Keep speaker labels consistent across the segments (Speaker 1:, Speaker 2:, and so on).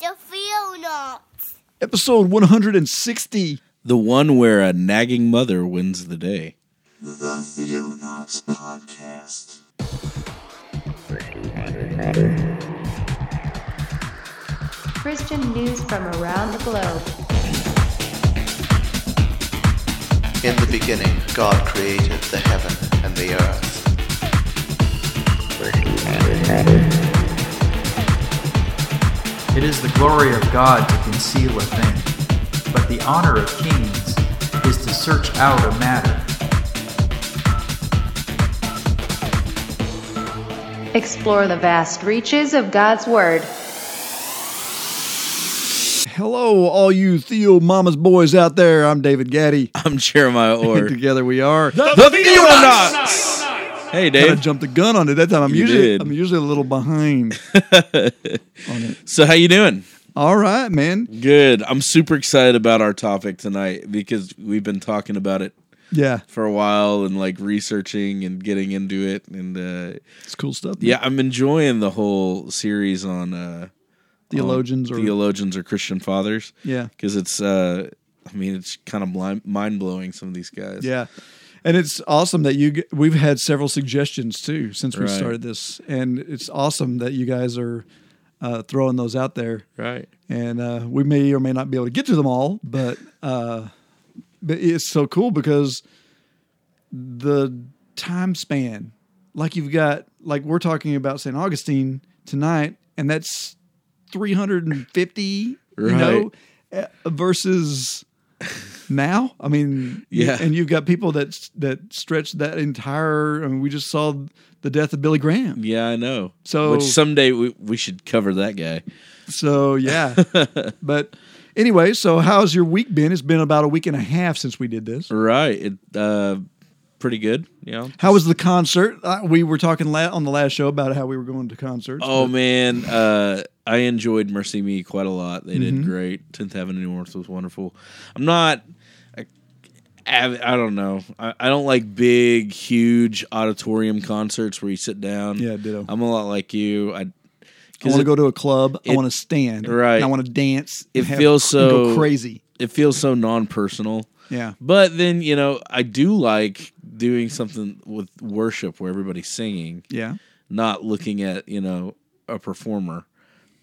Speaker 1: The Feel Notes.
Speaker 2: Episode 160.
Speaker 3: The one where a nagging mother wins the day.
Speaker 4: The Theonauts Podcast.
Speaker 5: Christian news from around the globe.
Speaker 6: In the beginning, God created the heaven and the earth.
Speaker 7: It is the glory of God to conceal a thing, but the honor of kings is to search out a matter.
Speaker 5: Explore the vast reaches of God's Word.
Speaker 2: Hello, all you Theo Mama's boys out there. I'm David Gaddy.
Speaker 3: I'm Jeremiah Orr.
Speaker 2: Together we are.
Speaker 3: the Theonauts! Hey,
Speaker 2: Kind
Speaker 3: Dave.
Speaker 2: of jumped the gun on it that time. I'm
Speaker 3: You
Speaker 2: usually
Speaker 3: did.
Speaker 2: I'm usually a little behind.
Speaker 3: So, how you doing?
Speaker 2: All right, man.
Speaker 3: Good. I'm super excited about our topic tonight because we've been talking about it
Speaker 2: Yeah,
Speaker 3: for a while and like researching and getting into it. And uh,
Speaker 2: it's cool stuff.
Speaker 3: yeah, I'm enjoying the whole series on uh,
Speaker 2: theologians
Speaker 3: on
Speaker 2: or
Speaker 3: theologians or Christian fathers
Speaker 2: yeah,
Speaker 3: because it's. Uh, I mean, it's kind of mind blowing. Some of these guys.
Speaker 2: yeah. And it's awesome that you we've had several suggestions too since we
Speaker 3: Right.
Speaker 2: started this, and it's awesome that you guys are uh, throwing those out there.
Speaker 3: Right.
Speaker 2: and uh, we may or may not be able to get to them all, but uh, but it's so cool because the time span, like you've got, like we're talking about St. Augustine tonight, and that's 350, you know, uh, versus now. I mean,
Speaker 3: Yeah.
Speaker 2: and you've got people that that stretch that entire. I mean, we just saw the death of Billy Graham.
Speaker 3: Yeah, I know.
Speaker 2: So-
Speaker 3: which someday we, we should cover that guy.
Speaker 2: So yeah, but anyway, so how's your week been? It's been about a week and a half since we did this.
Speaker 3: Right. It uh pretty good, you know.
Speaker 2: How was the concert? Uh, we were talking la- on the last show about how we were going to concerts.
Speaker 3: Oh
Speaker 2: but-
Speaker 3: man, uh I enjoyed MercyMe quite a lot. They
Speaker 2: Mm-hmm.
Speaker 3: did great. Tenth Avenue North was wonderful. I'm not I, I don't know. I, I don't like big, huge auditorium concerts where you sit down.
Speaker 2: Yeah, ditto.
Speaker 3: I'm a lot like you. I
Speaker 2: I want to go to a club. I want to stand.
Speaker 3: Right.
Speaker 2: I want to dance.
Speaker 3: It
Speaker 2: have-
Speaker 3: feels so-
Speaker 2: crazy.
Speaker 3: it feels so non-personal.
Speaker 2: Yeah,
Speaker 3: But then, you know, I do like doing something with worship where everybody's singing.
Speaker 2: yeah,
Speaker 3: not looking at you know a performer,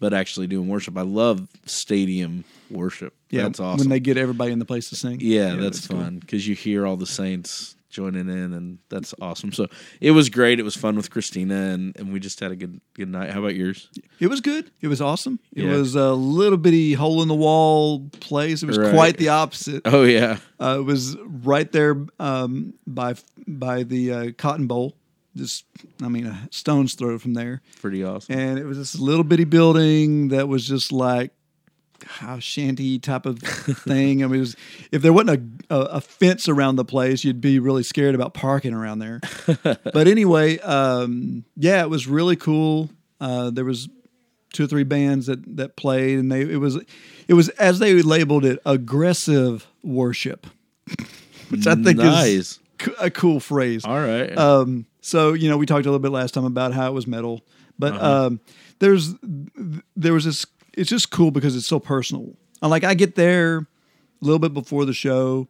Speaker 3: but actually doing worship. I love stadium worship.
Speaker 2: yeah.
Speaker 3: that's awesome.
Speaker 2: When they get everybody in the place to sing.
Speaker 3: yeah, that's,
Speaker 2: cool.
Speaker 3: fun because you hear all the saints joining in, and that's awesome. So it was great. It was fun with Christina, and, and we just had a good good night. How about yours?
Speaker 2: It was good. It was awesome. It
Speaker 3: Yeah.
Speaker 2: was a little bitty hole in the wall place. It was
Speaker 3: Right.
Speaker 2: quite the opposite.
Speaker 3: Oh yeah,
Speaker 2: Uh, it was right there um, by by the uh, Cotton Bowl. Just, I mean, a stone's throw from there.
Speaker 3: pretty awesome.
Speaker 2: And it was this little bitty building that was just like house shanty type of thing. I mean, it was, if there wasn't a, a, a fence around the place, you'd be really scared about parking around there. but anyway, um, yeah, it was really cool. Uh, there was two or three bands that that played, and they it was it was as they labeled it aggressive worship, which I think is
Speaker 3: nice.
Speaker 2: co- a cool phrase.
Speaker 3: All right.
Speaker 2: Um, so you know, we talked a little bit last time about how it was metal, but
Speaker 3: Uh-huh.
Speaker 2: um, there's there was this. It's just cool because it's so personal. And like I get there a little bit before the show.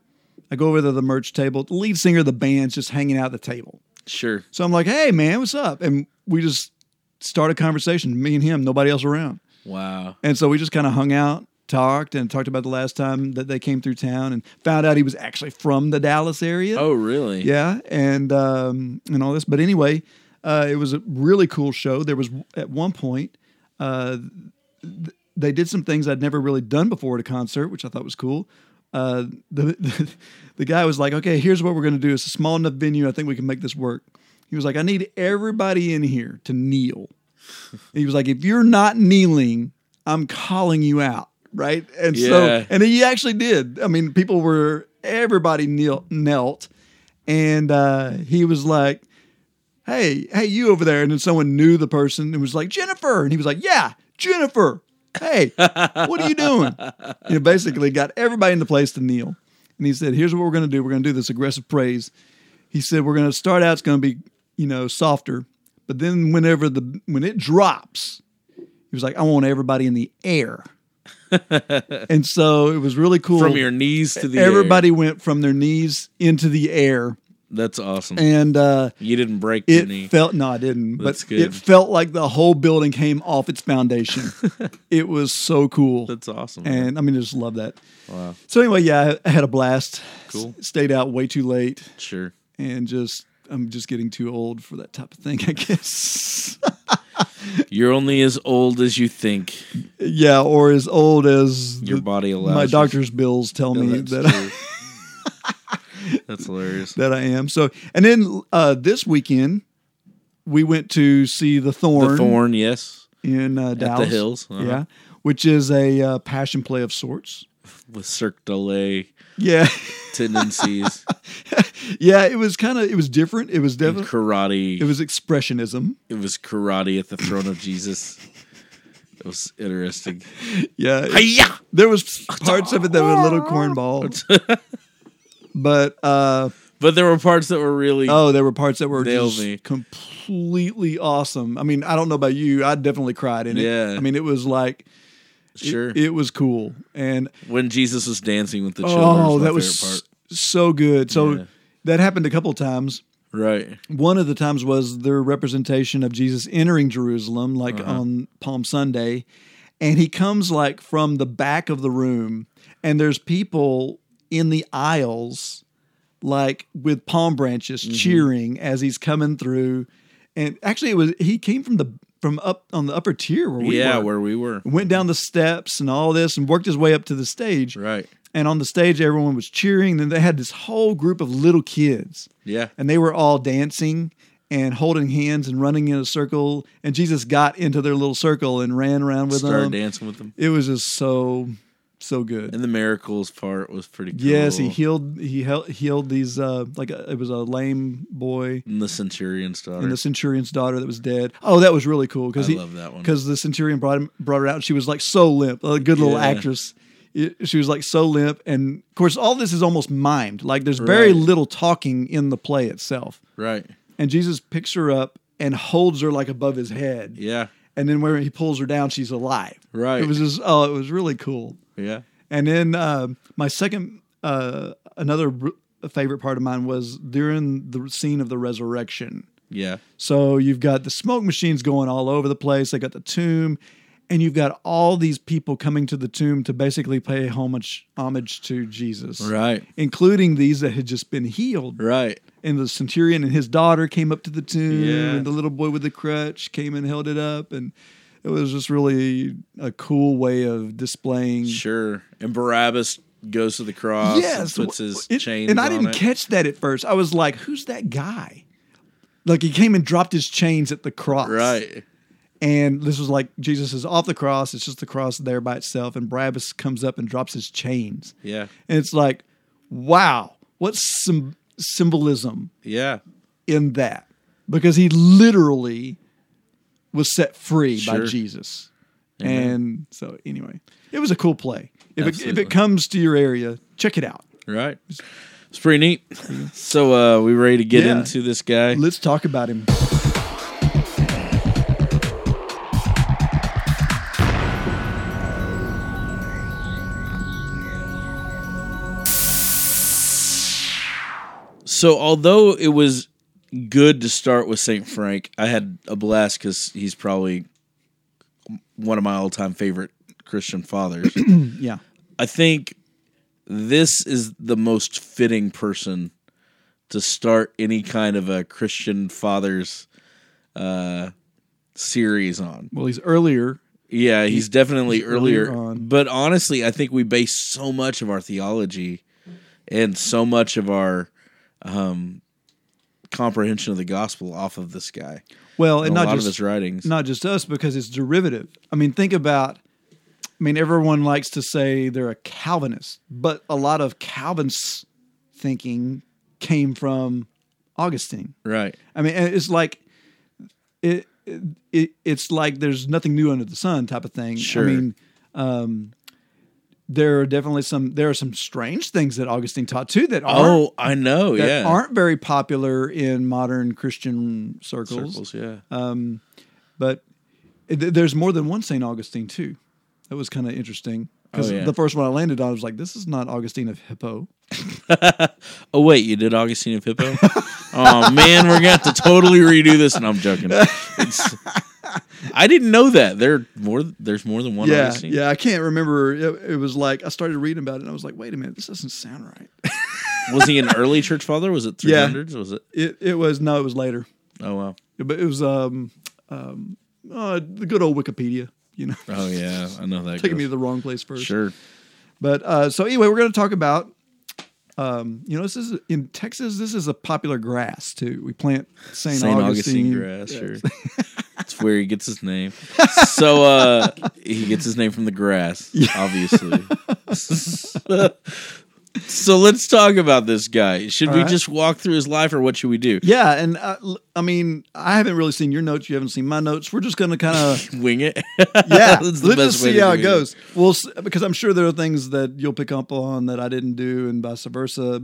Speaker 2: I go over to the merch table. The lead singer of the band's just hanging out at the table.
Speaker 3: sure.
Speaker 2: So I'm like, "Hey, man, what's up?" And we just start a conversation. Me and him, nobody else around.
Speaker 3: Wow.
Speaker 2: And so we just kind of hung out, talked, and talked about the last time that they came through town, and found out he was actually from the Dallas area.
Speaker 3: Oh really?
Speaker 2: Yeah, and um, and all this. But anyway, uh, it was a really cool show. There was at one point uh, th- they did some things I'd never really done before at a concert, which I thought was cool. Uh, the, the the guy was like, "Okay, here's what we're going to do. It's a small enough venue. I think we can make this work." He was like, "I need everybody in here to kneel." he was like, "If you're not kneeling, I'm calling you out." Right, and
Speaker 3: Yeah.
Speaker 2: so and he actually did. I mean, people were everybody kneel, knelt, and uh, he was like, "Hey, hey, you over there!" And then someone knew the person and was like, "Jennifer," and he was like, "Yeah, Jennifer. Hey, what are you doing?" You know, basically got everybody in the place to kneel, and he said, "Here's what we're going to do. We're going to do this aggressive praise." He said, "We're going to start out. It's going to be, you know, softer, but then whenever the when it drops." He was like, I want everybody in the air and so it was really cool.
Speaker 3: From your knees to the
Speaker 2: everybody
Speaker 3: air.
Speaker 2: went from their knees into the air,
Speaker 3: That's awesome.
Speaker 2: and uh,
Speaker 3: you didn't break your
Speaker 2: it
Speaker 3: knee.
Speaker 2: felt no, I didn't,
Speaker 3: That's
Speaker 2: but
Speaker 3: good.
Speaker 2: it felt like the whole building came off its foundation. it was so cool.
Speaker 3: That's awesome. man.
Speaker 2: and I mean, I just love that.
Speaker 3: wow.
Speaker 2: So anyway, yeah, I I had a blast.
Speaker 3: Cool.
Speaker 2: S- stayed out way too late,
Speaker 3: Sure.
Speaker 2: and just I'm just getting too old for that type of thing. I guess.
Speaker 3: You're only as old as you think
Speaker 2: yeah, or as old as
Speaker 3: your
Speaker 2: the-
Speaker 3: body allows.
Speaker 2: my doctor's bills tell
Speaker 3: No,
Speaker 2: me that I.
Speaker 3: That's hilarious.
Speaker 2: that I am. So, and then uh, this weekend we went to see the Thorn,
Speaker 3: The thorn, yes,
Speaker 2: in uh,
Speaker 3: the Hills, uh-huh.
Speaker 2: yeah, which is a uh, passion play of sorts.
Speaker 3: With Cirque du
Speaker 2: Yeah,
Speaker 3: tendencies,
Speaker 2: yeah, it was kind of it was different. It was definitely
Speaker 3: karate.
Speaker 2: it was expressionism.
Speaker 3: it was karate at the throne of Jesus. It was interesting.
Speaker 2: Yeah,
Speaker 3: Hiya!
Speaker 2: there was parts of it that were a little cornball, but uh,
Speaker 3: But there were parts that were really
Speaker 2: oh, there were parts that were just
Speaker 3: me.
Speaker 2: completely awesome. I mean, I don't know about you, I definitely cried in it.
Speaker 3: Yeah.
Speaker 2: I mean, it was like
Speaker 3: sure.
Speaker 2: it, was cool, and
Speaker 3: when Jesus was dancing with the children.
Speaker 2: oh,
Speaker 3: was
Speaker 2: that was
Speaker 3: favorite
Speaker 2: so good. So
Speaker 3: Yeah.
Speaker 2: that happened a couple times.
Speaker 3: Right.
Speaker 2: One of the times was their representation of Jesus entering Jerusalem, like
Speaker 3: Uh-huh.
Speaker 2: on Palm Sunday. And he comes like from the back of the room, and there's people in the aisles, like with palm branches
Speaker 3: Mm-hmm.
Speaker 2: cheering as he's coming through. And actually, it was he came from the from up on the upper tier where we
Speaker 3: yeah,
Speaker 2: were.
Speaker 3: where we were.
Speaker 2: went down the steps and all this, and worked his way up to the stage.
Speaker 3: Right.
Speaker 2: And on the stage, everyone was cheering. And they had this whole group of little kids
Speaker 3: Yeah.
Speaker 2: and they were all dancing and holding hands and running in a circle. And Jesus got into their little circle and ran around with
Speaker 3: Started
Speaker 2: them.
Speaker 3: dancing with them.
Speaker 2: It was just so so good.
Speaker 3: And the miracles part was pretty cool.
Speaker 2: yes, he healed he healed these uh like a, it was a lame boy
Speaker 3: And the centurion's daughter.
Speaker 2: and the centurion's daughter that was dead. Oh, that was really cool because
Speaker 3: I
Speaker 2: he
Speaker 3: love that one.
Speaker 2: because the centurion brought him, brought her out. and She was like so limp, a good little
Speaker 3: Yeah.
Speaker 2: actress. It- she was like so limp, and of course, all this is almost mimed. Like there's very
Speaker 3: Right.
Speaker 2: little talking in the play itself.
Speaker 3: right.
Speaker 2: and Jesus picks her up and holds her like above his head.
Speaker 3: Yeah.
Speaker 2: And then when he pulls her down, she's alive.
Speaker 3: Right.
Speaker 2: It was just oh, it was really cool.
Speaker 3: Yeah.
Speaker 2: And then uh, my second, uh, another r- favorite part of mine was during the scene of the resurrection.
Speaker 3: Yeah.
Speaker 2: So you've got the smoke machines going all over the place. They got the tomb, and you've got all these people coming to the tomb to basically pay homage homage to Jesus,
Speaker 3: Right.
Speaker 2: Including these that had just been healed
Speaker 3: Right.
Speaker 2: and the centurion and his daughter came up to the tomb
Speaker 3: Yeah.
Speaker 2: and the little boy with the crutch came and held it up and it was just really a cool way of displaying
Speaker 3: Sure. And Barabbas goes to the cross
Speaker 2: yes
Speaker 3: and puts his
Speaker 2: it-
Speaker 3: chains
Speaker 2: and i didn't
Speaker 3: it.
Speaker 2: catch that at first i was like who's that guy like he came and dropped his chains at the cross
Speaker 3: Right.
Speaker 2: and this was like jesus is off the cross it's just the cross there by itself and barabbas comes up and drops his chains
Speaker 3: Yeah.
Speaker 2: and it's like wow what some symbolism
Speaker 3: Yeah.
Speaker 2: in that because he literally was set free by Jesus.
Speaker 3: Amen.
Speaker 2: And so, anyway, it was a cool play. If it, if it comes to your area, check it out.
Speaker 3: Right. It's pretty neat. So uh we ready to get
Speaker 2: Yeah.
Speaker 3: into this guy?
Speaker 2: Let's talk about him.
Speaker 3: So although it was good to start with Saint Frank, I had a blast because he's probably one of my all-time favorite Christian fathers.
Speaker 2: Yeah.
Speaker 3: I think this is the most fitting person to start any kind of a Christian fathers uh, series on.
Speaker 2: Well, he's earlier.
Speaker 3: Yeah, he's definitely
Speaker 2: he's earlier
Speaker 3: earlier.
Speaker 2: on.
Speaker 3: But honestly, I think we base so much of our theology and so much of our um, comprehension of the gospel off of this guy.
Speaker 2: Well,
Speaker 3: And
Speaker 2: and
Speaker 3: a
Speaker 2: not
Speaker 3: lot
Speaker 2: just
Speaker 3: of his writings.
Speaker 2: not just us because it's derivative. I mean, think about. I mean, everyone likes to say they're a Calvinist, but a lot of Calvin's thinking came from Augustine.
Speaker 3: right.
Speaker 2: I mean, it's like it, it it's like there's nothing new under the sun type of thing.
Speaker 3: Sure.
Speaker 2: I mean, um, there are definitely some there are some strange things that Augustine taught too that aren't
Speaker 3: Oh, I know.
Speaker 2: that
Speaker 3: yeah.
Speaker 2: aren't very popular in modern Christian circles.
Speaker 3: circles. Yeah.
Speaker 2: Um, but it, there's more than one Saint Augustine too. That was kind of interesting because
Speaker 3: Oh, yeah.
Speaker 2: the first one I landed on I was like, this is not Augustine of Hippo.
Speaker 3: Oh wait, you did Augustine of Hippo? oh man, we're gonna have to totally redo this. And I'm joking. It's, I didn't know that there more. There's more than one
Speaker 2: yeah, yeah. I can't remember. It, it was like I started reading about it and I was like, wait a minute, this doesn't sound right.
Speaker 3: Was he an early church father? Was it
Speaker 2: Yeah.
Speaker 3: 300s? Was it?
Speaker 2: it it was no, it was later,
Speaker 3: Oh wow.
Speaker 2: but it was um um uh, the good old Wikipedia. You know,
Speaker 3: Oh yeah, I know that.
Speaker 2: taking me to the wrong place first.
Speaker 3: Sure.
Speaker 2: But uh, so anyway, we're going to talk about. Um, you know, this is in Texas. This is a popular grass too. We plant Saint,
Speaker 3: St.
Speaker 2: Augustine.
Speaker 3: Augustine, grass. Sure. That's where he gets his name. So uh, he gets his name from the grass, obviously. so let's talk about this guy. Should
Speaker 2: All
Speaker 3: we
Speaker 2: right.
Speaker 3: just walk through his life, or what should we do?
Speaker 2: Yeah, and uh, I mean, I haven't really seen your notes. You haven't seen my notes. We're just going to kind of
Speaker 3: Wing it.
Speaker 2: yeah. Let's just see how it goes. We'll because I'm sure there are things that you'll pick up on that I didn't do, and vice versa.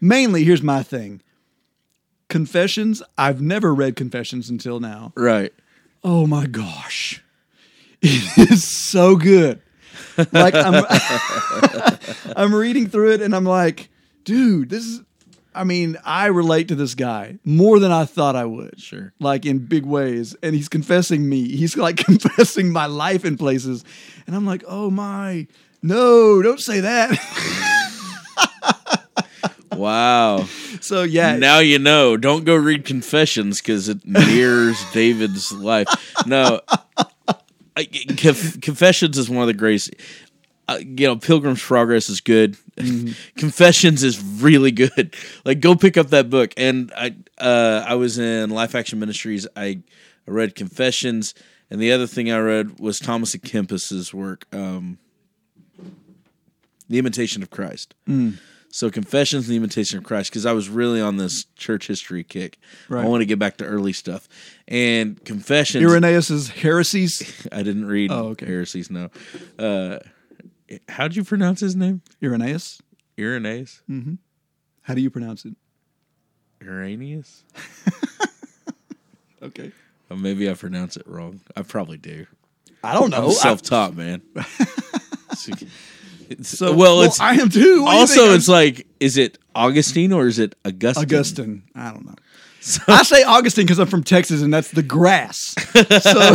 Speaker 2: Mainly, here's my thing: Confessions. I've never read Confessions until now.
Speaker 3: Right.
Speaker 2: Oh my gosh, it is so good. Like I'm, I'm reading through it, and I'm like, dude, this is. I mean, I relate to this guy more than I thought I would.
Speaker 3: Sure.
Speaker 2: Like in big ways. And he's confessing me. He's like confessing my life in places. And I'm like, oh my, no, don't say that.
Speaker 3: Wow.
Speaker 2: so yeah.
Speaker 3: Now you know. Don't go read Confessions because it mirrors David's life. No, I, Conf- Confessions is one of the greatest. Uh, you know, Pilgrim's Progress is good. Confessions is really good. Like, go pick up that book. And I, uh, I was in Life Action Ministries. I, I read Confessions, and the other thing I read was Thomas A. Kempis's work, um, The Imitation of Christ. So Confessions and the Imitation of Christ, because I was really on this church history kick.
Speaker 2: Right.
Speaker 3: I want to get back to early stuff. And Confessions,
Speaker 2: Irenaeus's heresies.
Speaker 3: I didn't read
Speaker 2: Oh, okay.
Speaker 3: heresies. No, uh, how'd you pronounce his name?
Speaker 2: Irenaeus.
Speaker 3: Irenaeus,
Speaker 2: How do you pronounce it?
Speaker 3: Irenaeus.
Speaker 2: Okay.
Speaker 3: Or maybe I pronounce it wrong. I probably do.
Speaker 2: I don't know.
Speaker 3: I'm self-taught, man.
Speaker 2: So
Speaker 3: well, it's
Speaker 2: I am too. What
Speaker 3: also it's like, is it Augustine or is it Augustine?
Speaker 2: Augustine. I don't know. I say Augustine because I'm from Texas and that's the grass. So,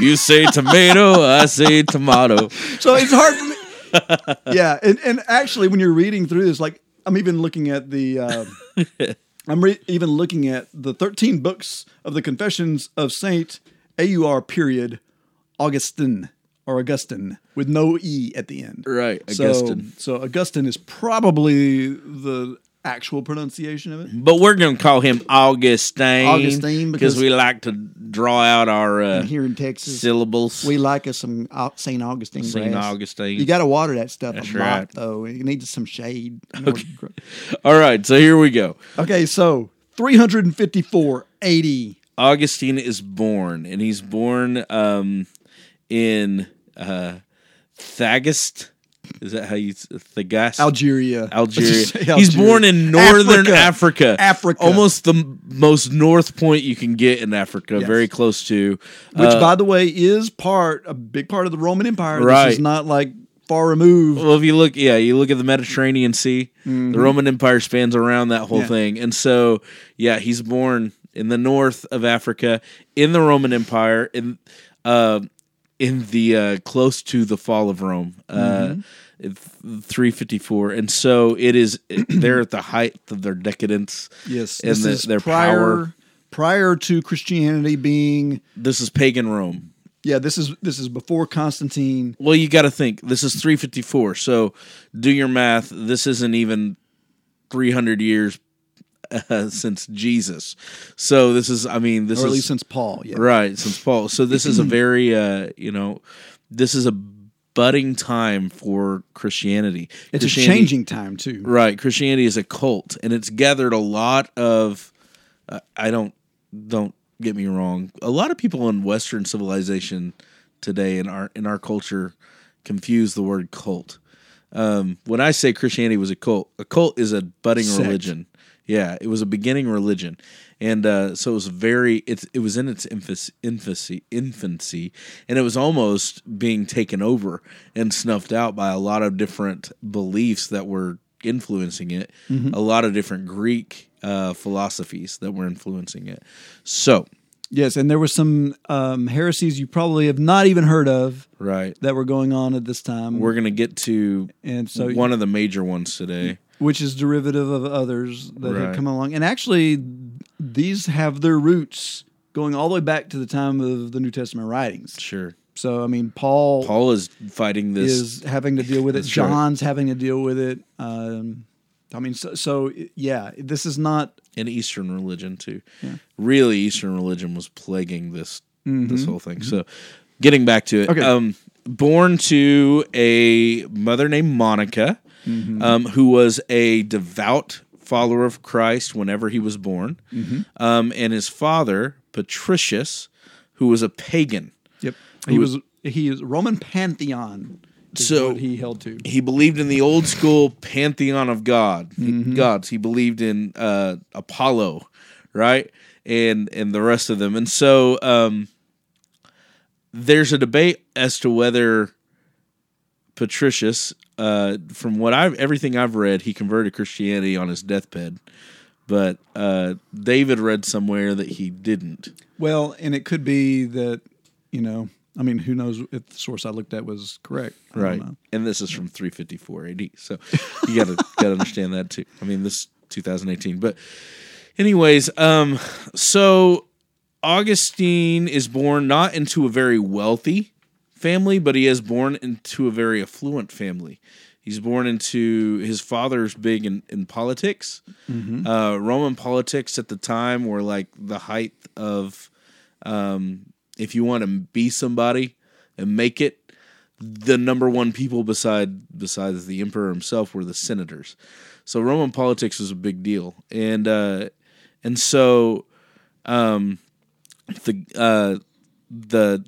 Speaker 3: You say tomato, I say tomato.
Speaker 2: so it's hard for me. Yeah, and, and actually, when you're reading through this, like I'm even looking at the, uh, I'm re- even looking at the 13 books of the Confessions of Saint Aur period Augustine or Augustine with no e at the end.
Speaker 3: Right,
Speaker 2: So-
Speaker 3: Augustine.
Speaker 2: So, Augustine is probably the actual pronunciation of it.
Speaker 3: But we're going to call him Augustine.
Speaker 2: Augustine, because-
Speaker 3: we like to draw out our uh,
Speaker 2: Here in Texas,
Speaker 3: syllables.
Speaker 2: we like us some St. Augustine
Speaker 3: St.
Speaker 2: grass.
Speaker 3: Augustine.
Speaker 2: You got to water that stuff
Speaker 3: That's
Speaker 2: a lot,
Speaker 3: right.
Speaker 2: though. It needs some shade. in order to grow.
Speaker 3: All right, so here we go.
Speaker 2: Okay, so 354 AD.
Speaker 3: Augustine is born, and he's born um, in uh, Thagast. Is that how you Thagast?
Speaker 2: Algeria.
Speaker 3: Algeria.
Speaker 2: Say
Speaker 3: He's born in northern Africa.
Speaker 2: Africa.
Speaker 3: Almost the m- most north point you can get in Africa,
Speaker 2: Yes.
Speaker 3: very close to.
Speaker 2: Which,
Speaker 3: uh,
Speaker 2: by the way, is part, a big part of the Roman Empire. This
Speaker 3: Right.
Speaker 2: is not like far removed.
Speaker 3: Well, if you look, yeah, you look at the Mediterranean Sea, the Roman Empire spans around that whole
Speaker 2: Mm-hmm. Yeah.
Speaker 3: thing. And so, yeah, he's born in the north of Africa in the Roman Empire in uh, in the uh, close to the fall of Rome.
Speaker 2: Mm-hmm.
Speaker 3: Uh, 354 and so it is they're at the height of their decadence
Speaker 2: Yes,
Speaker 3: and
Speaker 2: this
Speaker 3: the-
Speaker 2: is
Speaker 3: their
Speaker 2: prior,
Speaker 3: power
Speaker 2: prior to Christianity being.
Speaker 3: this is pagan rome
Speaker 2: Yeah, this is this is before Constantine.
Speaker 3: Well, you got to think this is 354. So do your math. This isn't even 300 years uh, since Jesus. So this is, I mean, this
Speaker 2: or at
Speaker 3: is
Speaker 2: least since Paul. Yeah,
Speaker 3: right since Paul. So this is a very, uh, you know, this is a budding time for Christianity.
Speaker 2: it's a changing time too.
Speaker 3: Right, Christianity is a cult, and it's gathered a lot of. Uh, I don't don't get me wrong. A lot of people in Western civilization today in our in our culture confuse the word cult. Um, when I say Christianity was a cult, a cult is a budding
Speaker 2: Sect.
Speaker 3: religion. Yeah, it was a beginning religion, and uh, so it was very. It it was in its infancy, infancy, infancy, and it was almost being taken over and snuffed out by a lot of different beliefs that were influencing it. A lot of different Greek uh, philosophies that were influencing it. So
Speaker 2: Yes, and there were some um, heresies you probably have not even heard of
Speaker 3: right,
Speaker 2: that were going on at this time.
Speaker 3: we're gonna get to
Speaker 2: and so
Speaker 3: one of the major ones today.
Speaker 2: Which is derivative of others that
Speaker 3: Right.
Speaker 2: have come along. And actually, these have their roots going all the way back to the time of the New Testament writings.
Speaker 3: Sure,
Speaker 2: So, I mean, Paul,
Speaker 3: Paul is fighting this.
Speaker 2: is having to deal with it.
Speaker 3: That's right.
Speaker 2: John's having to deal with it. Um, I mean, so, so yeah, this is not.
Speaker 3: an Eastern religion too. Yeah. Really, Eastern religion was plaguing this this whole thing. So, getting back to it,
Speaker 2: Okay.
Speaker 3: um, born to a mother named Monica, um, who was a devout follower of Christ whenever he was born, um, and his father Patricius, who was a pagan.
Speaker 2: Yep, he was. He is Roman pantheon.
Speaker 3: So-
Speaker 2: he held to.
Speaker 3: he believed in the old school pantheon of God gods. He believed in uh, Apollo, right, and and the rest of them. And so um, there's a debate as to whether Patricius, uh, from what I've everything I've read, he converted Christianity on his deathbed. But uh, David read somewhere that he didn't.
Speaker 2: Well, and it could be that you know. I mean, who knows if the source I looked at was correct?
Speaker 3: Right and this is from 354 ad so you gotta gotta understand that too i mean this is 2018 but anyways um so augustine is born not into a very wealthy family but he is born into a very affluent family. He's born into his father's big in, in politics. Uh, roman politics at the time were like the height of um, if you want to be somebody and make it the number one people beside besides the emperor himself were the senators. So Roman politics was a big deal, and uh, and so um, the uh, the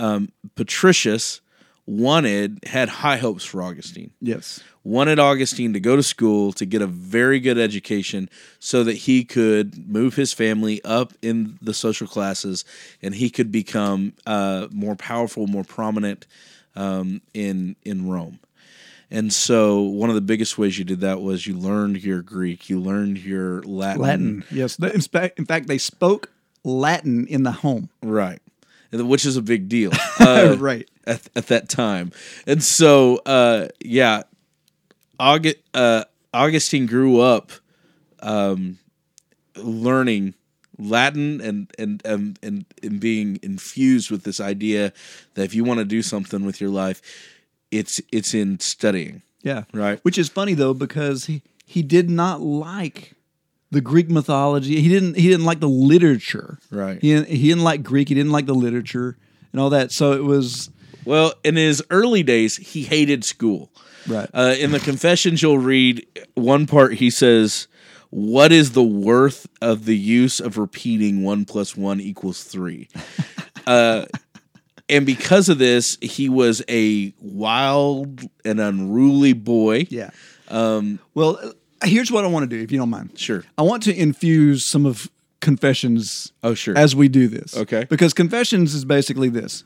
Speaker 3: um, Patricius wanted had high hopes for Augustine
Speaker 2: Yes.
Speaker 3: wanted Augustine to go to school to get a very good education so that he could move his family up in the social classes and he could become uh, more powerful, more prominent um, in in Rome. And so, one of the biggest ways you did that was you learned your Greek, you learned your Latin,
Speaker 2: Latin. Yes. The- In fact, in fact, they spoke Latin in the home.
Speaker 3: right? And Which is a big deal, uh,
Speaker 2: right.
Speaker 3: at, at that time. And so, uh, yeah, August, uh, Augustine grew up um, learning Latin and and, um, and and being infused with this idea that if you want to do something with your life, it's it's in studying.
Speaker 2: Yeah.
Speaker 3: Right.
Speaker 2: Which is funny though because he he did not like the Greek mythology. He didn't he didn't like the literature.
Speaker 3: Right.
Speaker 2: He didn't, he didn't like Greek. He didn't like the literature and all that. So it was
Speaker 3: Well, in his early days, he hated school.
Speaker 2: right.
Speaker 3: Uh, in the confessions, you'll read one part. He says, "What is the worth of the use of repeating one plus one equals three? uh, and because of this, he was a wild and unruly boy.
Speaker 2: yeah.
Speaker 3: Um,
Speaker 2: Well, here's what I want to do if you don't mind.
Speaker 3: Sure.
Speaker 2: I want to infuse some of confessions
Speaker 3: Oh, sure.
Speaker 2: as we do this.
Speaker 3: Okay.
Speaker 2: Because confessions is basically this.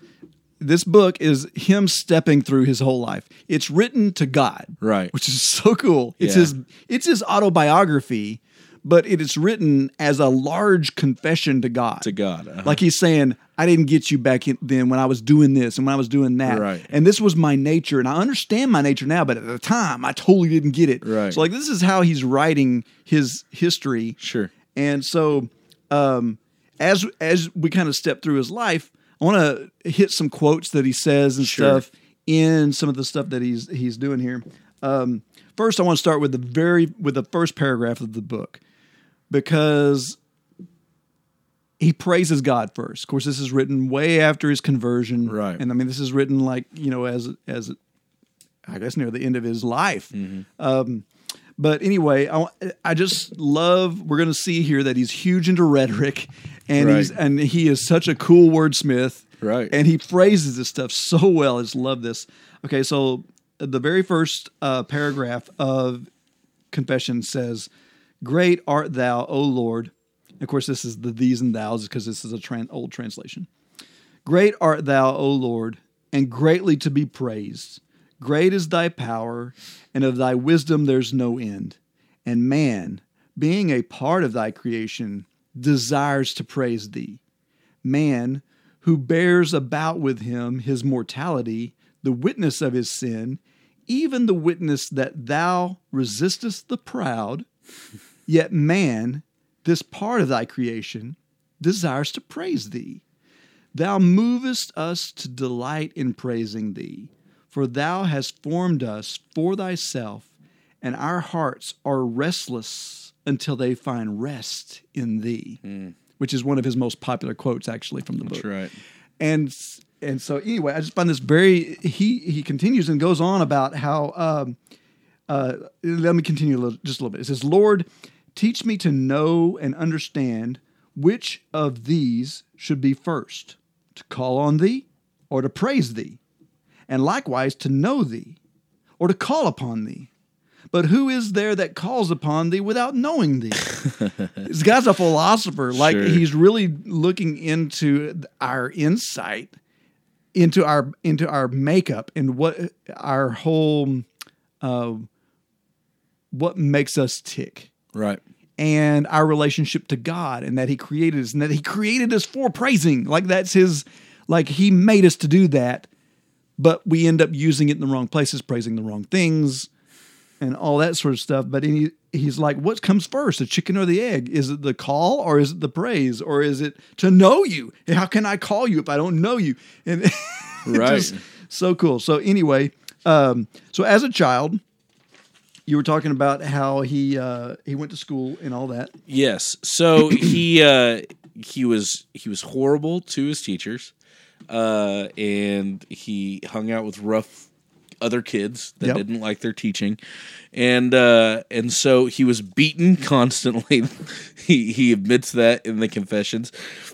Speaker 2: This book is him stepping through his whole life. It's written to God.
Speaker 3: Right.
Speaker 2: Which is so cool. It's
Speaker 3: Yeah.
Speaker 2: his it's his autobiography, but it is written as a large confession to God.
Speaker 3: to God. Uh-huh.
Speaker 2: Like he's saying, I didn't get you back then when I was doing this and when I was doing that.
Speaker 3: Right.
Speaker 2: And this was my nature. And I understand my nature now, but at the time, I totally didn't get it.
Speaker 3: Right.
Speaker 2: So, like, this is how he's writing his history.
Speaker 3: Sure.
Speaker 2: And so, um, as as we kind of step through his life, I want to hit some quotes that he says and
Speaker 3: Sure.
Speaker 2: stuff in some of the stuff that he's he's doing here. Um, first, I want to start with the very with the first paragraph of the book because he praises God first. Of course, this is written way after his conversion,
Speaker 3: Right.
Speaker 2: And I mean, this is written like you know as as I guess near the end of his life.
Speaker 3: Mm-hmm.
Speaker 2: Um, but anyway, I, I just love. We're going to see here that he's huge into rhetoric, and he's and he is such a cool wordsmith,
Speaker 3: Right.
Speaker 2: And he phrases this stuff so well. I just love this. Okay, so the very first uh, paragraph of confession says, Great art thou, O Lord. Of course, this is the these and thous because this is a tran- old translation. Great art thou, O Lord, and greatly to be praised. Great is thy power, and of thy wisdom there's no end. And man, being a part of thy creation, desires to praise thee. Man, who bears about with him his mortality, the witness of his sin, even the witness that thou resistest the proud, yet man, this part of thy creation, desires to praise thee. Thou movest us to delight in praising thee, for thou hast formed us for thyself, and our hearts are restless until they find rest in thee. Which is one of his most popular quotes, actually, from the book
Speaker 3: right.
Speaker 2: and and so anyway, I just find this very. He he continues and goes on about how. Um, uh, let me continue a little, just a little bit. It says, "Lord, teach me to know and understand which of these should be first: to call on Thee, or to praise Thee, and likewise to know Thee, or to call upon Thee." But who is there that calls upon thee without knowing thee? this guy's a philosopher. Like
Speaker 3: Sure.
Speaker 2: he's really looking into our insight into our into our makeup and what our whole uh, what makes us tick
Speaker 3: Right.
Speaker 2: and our relationship to God and that he created us and that he created us for praising. Like that's his like he made us to do that but we end up using it in the wrong places praising the wrong things and all that sort of stuff. But he, he's like what comes first the chicken or the egg? Is it the call or is it the praise? Or is it to know you? How can i call you if i don't know you? And
Speaker 3: Right.
Speaker 2: so cool. So anyway um, so as a child you were talking about how he uh, he went to school and all that.
Speaker 3: Yes. So he uh, he was he was horrible to his teachers, uh, and he hung out with rough other kids that
Speaker 2: Yep.
Speaker 3: didn't like their teaching, and uh, and so he was beaten constantly. he he admits that in the confessions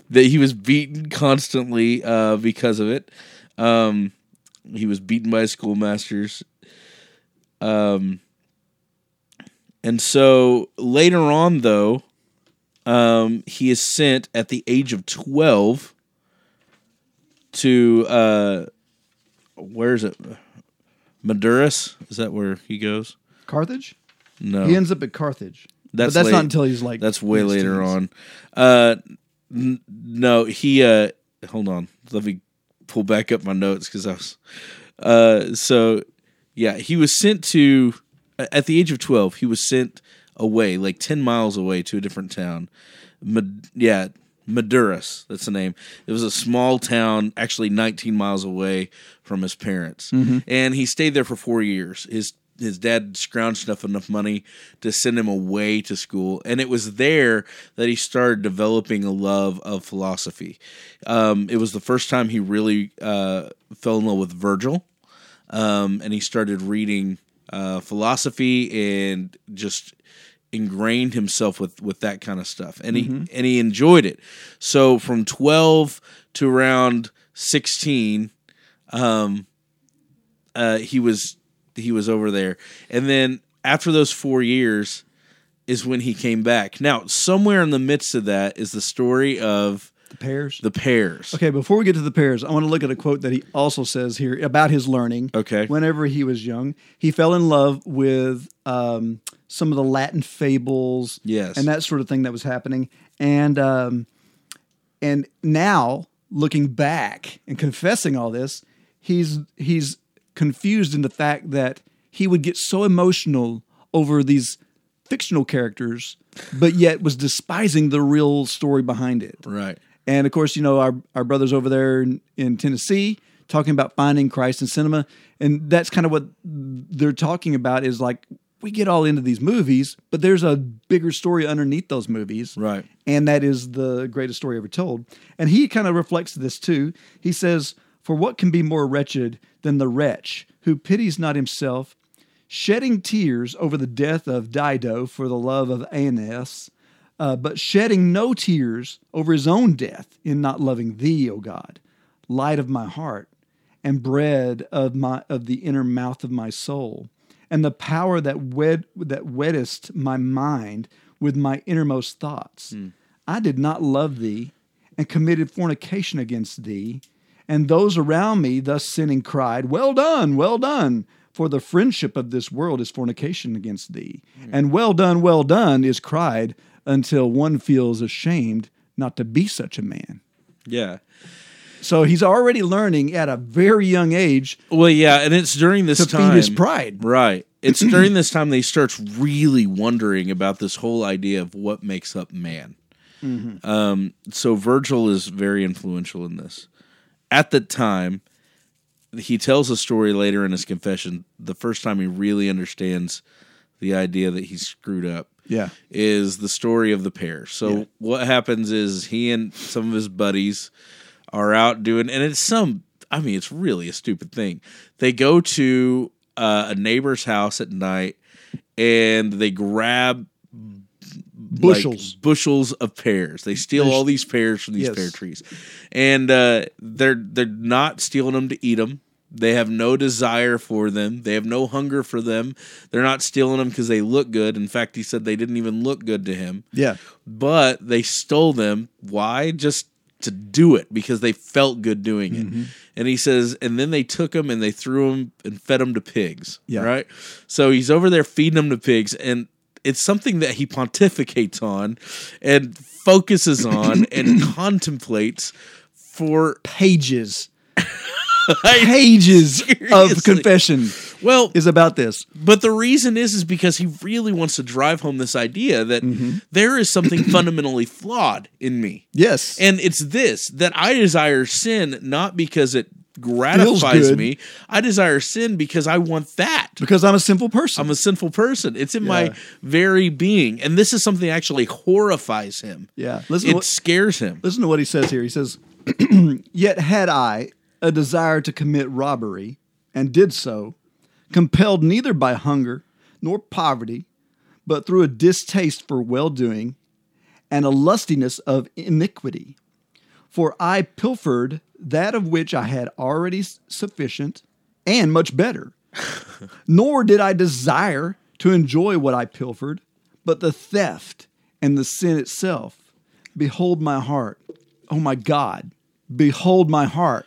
Speaker 3: that he was beaten constantly uh, because of it. Um, he was beaten by schoolmasters. Um, and so later on, though, um, he is sent at the age of 12 to, uh, where is it? Maduras? Is that where he goes?
Speaker 2: Carthage.
Speaker 3: No.
Speaker 2: He ends up at Carthage.
Speaker 3: That's
Speaker 2: but that's
Speaker 3: late-
Speaker 2: not until he's like
Speaker 3: That's way later
Speaker 2: teens.
Speaker 3: on. Uh, n- no, he. Uh, hold on. Let me pull back up my notes because I was. Uh, so yeah, he was sent to at the age of twelve. He was sent away, like ten miles away, to a different town. Mad- yeah, Maduras. That's the name. It was a small town, actually 19 miles away from his parents, and he stayed there for four years. His his dad scrounged enough enough money to send him away to school, and it was there that he started developing a love of philosophy. Um, it was the first time he really uh, fell in love with Virgil, um, and he started reading uh, philosophy and just ingrained himself with with that kind of stuff, and he and he enjoyed it. So from twelve to around sixteen, um, uh, he was he was over there, and then after those four years is when he came back. Now, somewhere in the midst of that is the story of
Speaker 2: The pairs.
Speaker 3: the pairs.
Speaker 2: Okay, before we get to the pairs, I want to look at a quote that he also says here about his learning.
Speaker 3: Okay.
Speaker 2: Whenever he was young, he fell in love with um, some of the Latin fables,
Speaker 3: Yes.
Speaker 2: and that sort of thing that was happening. And um, and now looking back and confessing all this, he's he's confused in the fact that he would get so emotional over these fictional characters, but yet was despising the real story behind it.
Speaker 3: Right.
Speaker 2: And of course, you know, our, our brothers over there in, in Tennessee talking about finding Christ in cinema. And that's kind of what they're talking about is like, we get all into these movies, but there's a bigger story underneath those movies.
Speaker 3: Right.
Speaker 2: And that is the greatest story ever told. And he kind of reflects this too. He says, For what can be more wretched than the wretch who pities not himself, shedding tears over the death of Dido for the love of Aeneas, uh, but shedding no tears over his own death in not loving thee, O God, light of my heart, and bread of my of the inner mouth of my soul, and the power that wed that weddest my mind with my innermost thoughts. I did not love thee, and committed fornication against thee. And those around me, thus sinning, cried, Well done, well done. For the friendship of this world is fornication against thee. And well done, well done is cried until one feels ashamed not to be such a man.
Speaker 3: Yeah.
Speaker 2: So he's already learning at a very young age
Speaker 3: Well, yeah, and it's during this
Speaker 2: to
Speaker 3: time
Speaker 2: feed his pride.
Speaker 3: Right. It's during this time that he starts really wondering about this whole idea of what makes up man.
Speaker 2: Mm-hmm.
Speaker 3: Um, so Virgil is very influential in this. At the time, he tells a story later in his confession. The first time he really understands the idea that he screwed up
Speaker 2: Yeah.
Speaker 3: is the story of the pair. So
Speaker 2: Yeah.
Speaker 3: what happens is he and some of his buddies are out doing, and it's some. I mean, it's really a stupid thing. They go to uh, a neighbor's house at night, and they grab like,
Speaker 2: Bushels.
Speaker 3: bushels of pears. They steal all these pears from these
Speaker 2: Yes.
Speaker 3: pear trees, and uh, they're they're not stealing them to eat them. They have no desire for them. They have no hunger for them. They're not stealing them because they look good. In fact, he said they didn't even look good to him.
Speaker 2: Yeah.
Speaker 3: But they stole them. Why? Just to do it because they felt good doing it.
Speaker 2: Mm-hmm.
Speaker 3: And he says, and then they took them and they threw them and fed them to pigs.
Speaker 2: Yeah.
Speaker 3: Right. So he's over there feeding them to pigs, and it's something that he pontificates on and focuses on and contemplates for
Speaker 2: Pages. Pages of confession
Speaker 3: well
Speaker 2: is about this.
Speaker 3: But the reason is is because he really wants to drive home this idea that
Speaker 2: Mm-hmm.
Speaker 3: there is something fundamentally flawed in me.
Speaker 2: Yes.
Speaker 3: And it's this that I desire sin not because it gratifies me. I desire sin because I want that.
Speaker 2: because I'm a sinful person.
Speaker 3: I'm a sinful person. It's in
Speaker 2: Yeah.
Speaker 3: my very being. And this is something that actually horrifies him.
Speaker 2: yeah. Listen
Speaker 3: It
Speaker 2: what,
Speaker 3: scares him.
Speaker 2: listen to what he says here. He says, Yet had I a desire to commit robbery, and did so, compelled neither by hunger nor poverty, but through a distaste for well doing and a lustiness of iniquity. For I pilfered that of which I had already sufficient and much better. Nor did I desire to enjoy what I pilfered, but the theft and the sin itself. Behold my heart, O my God, behold my heart,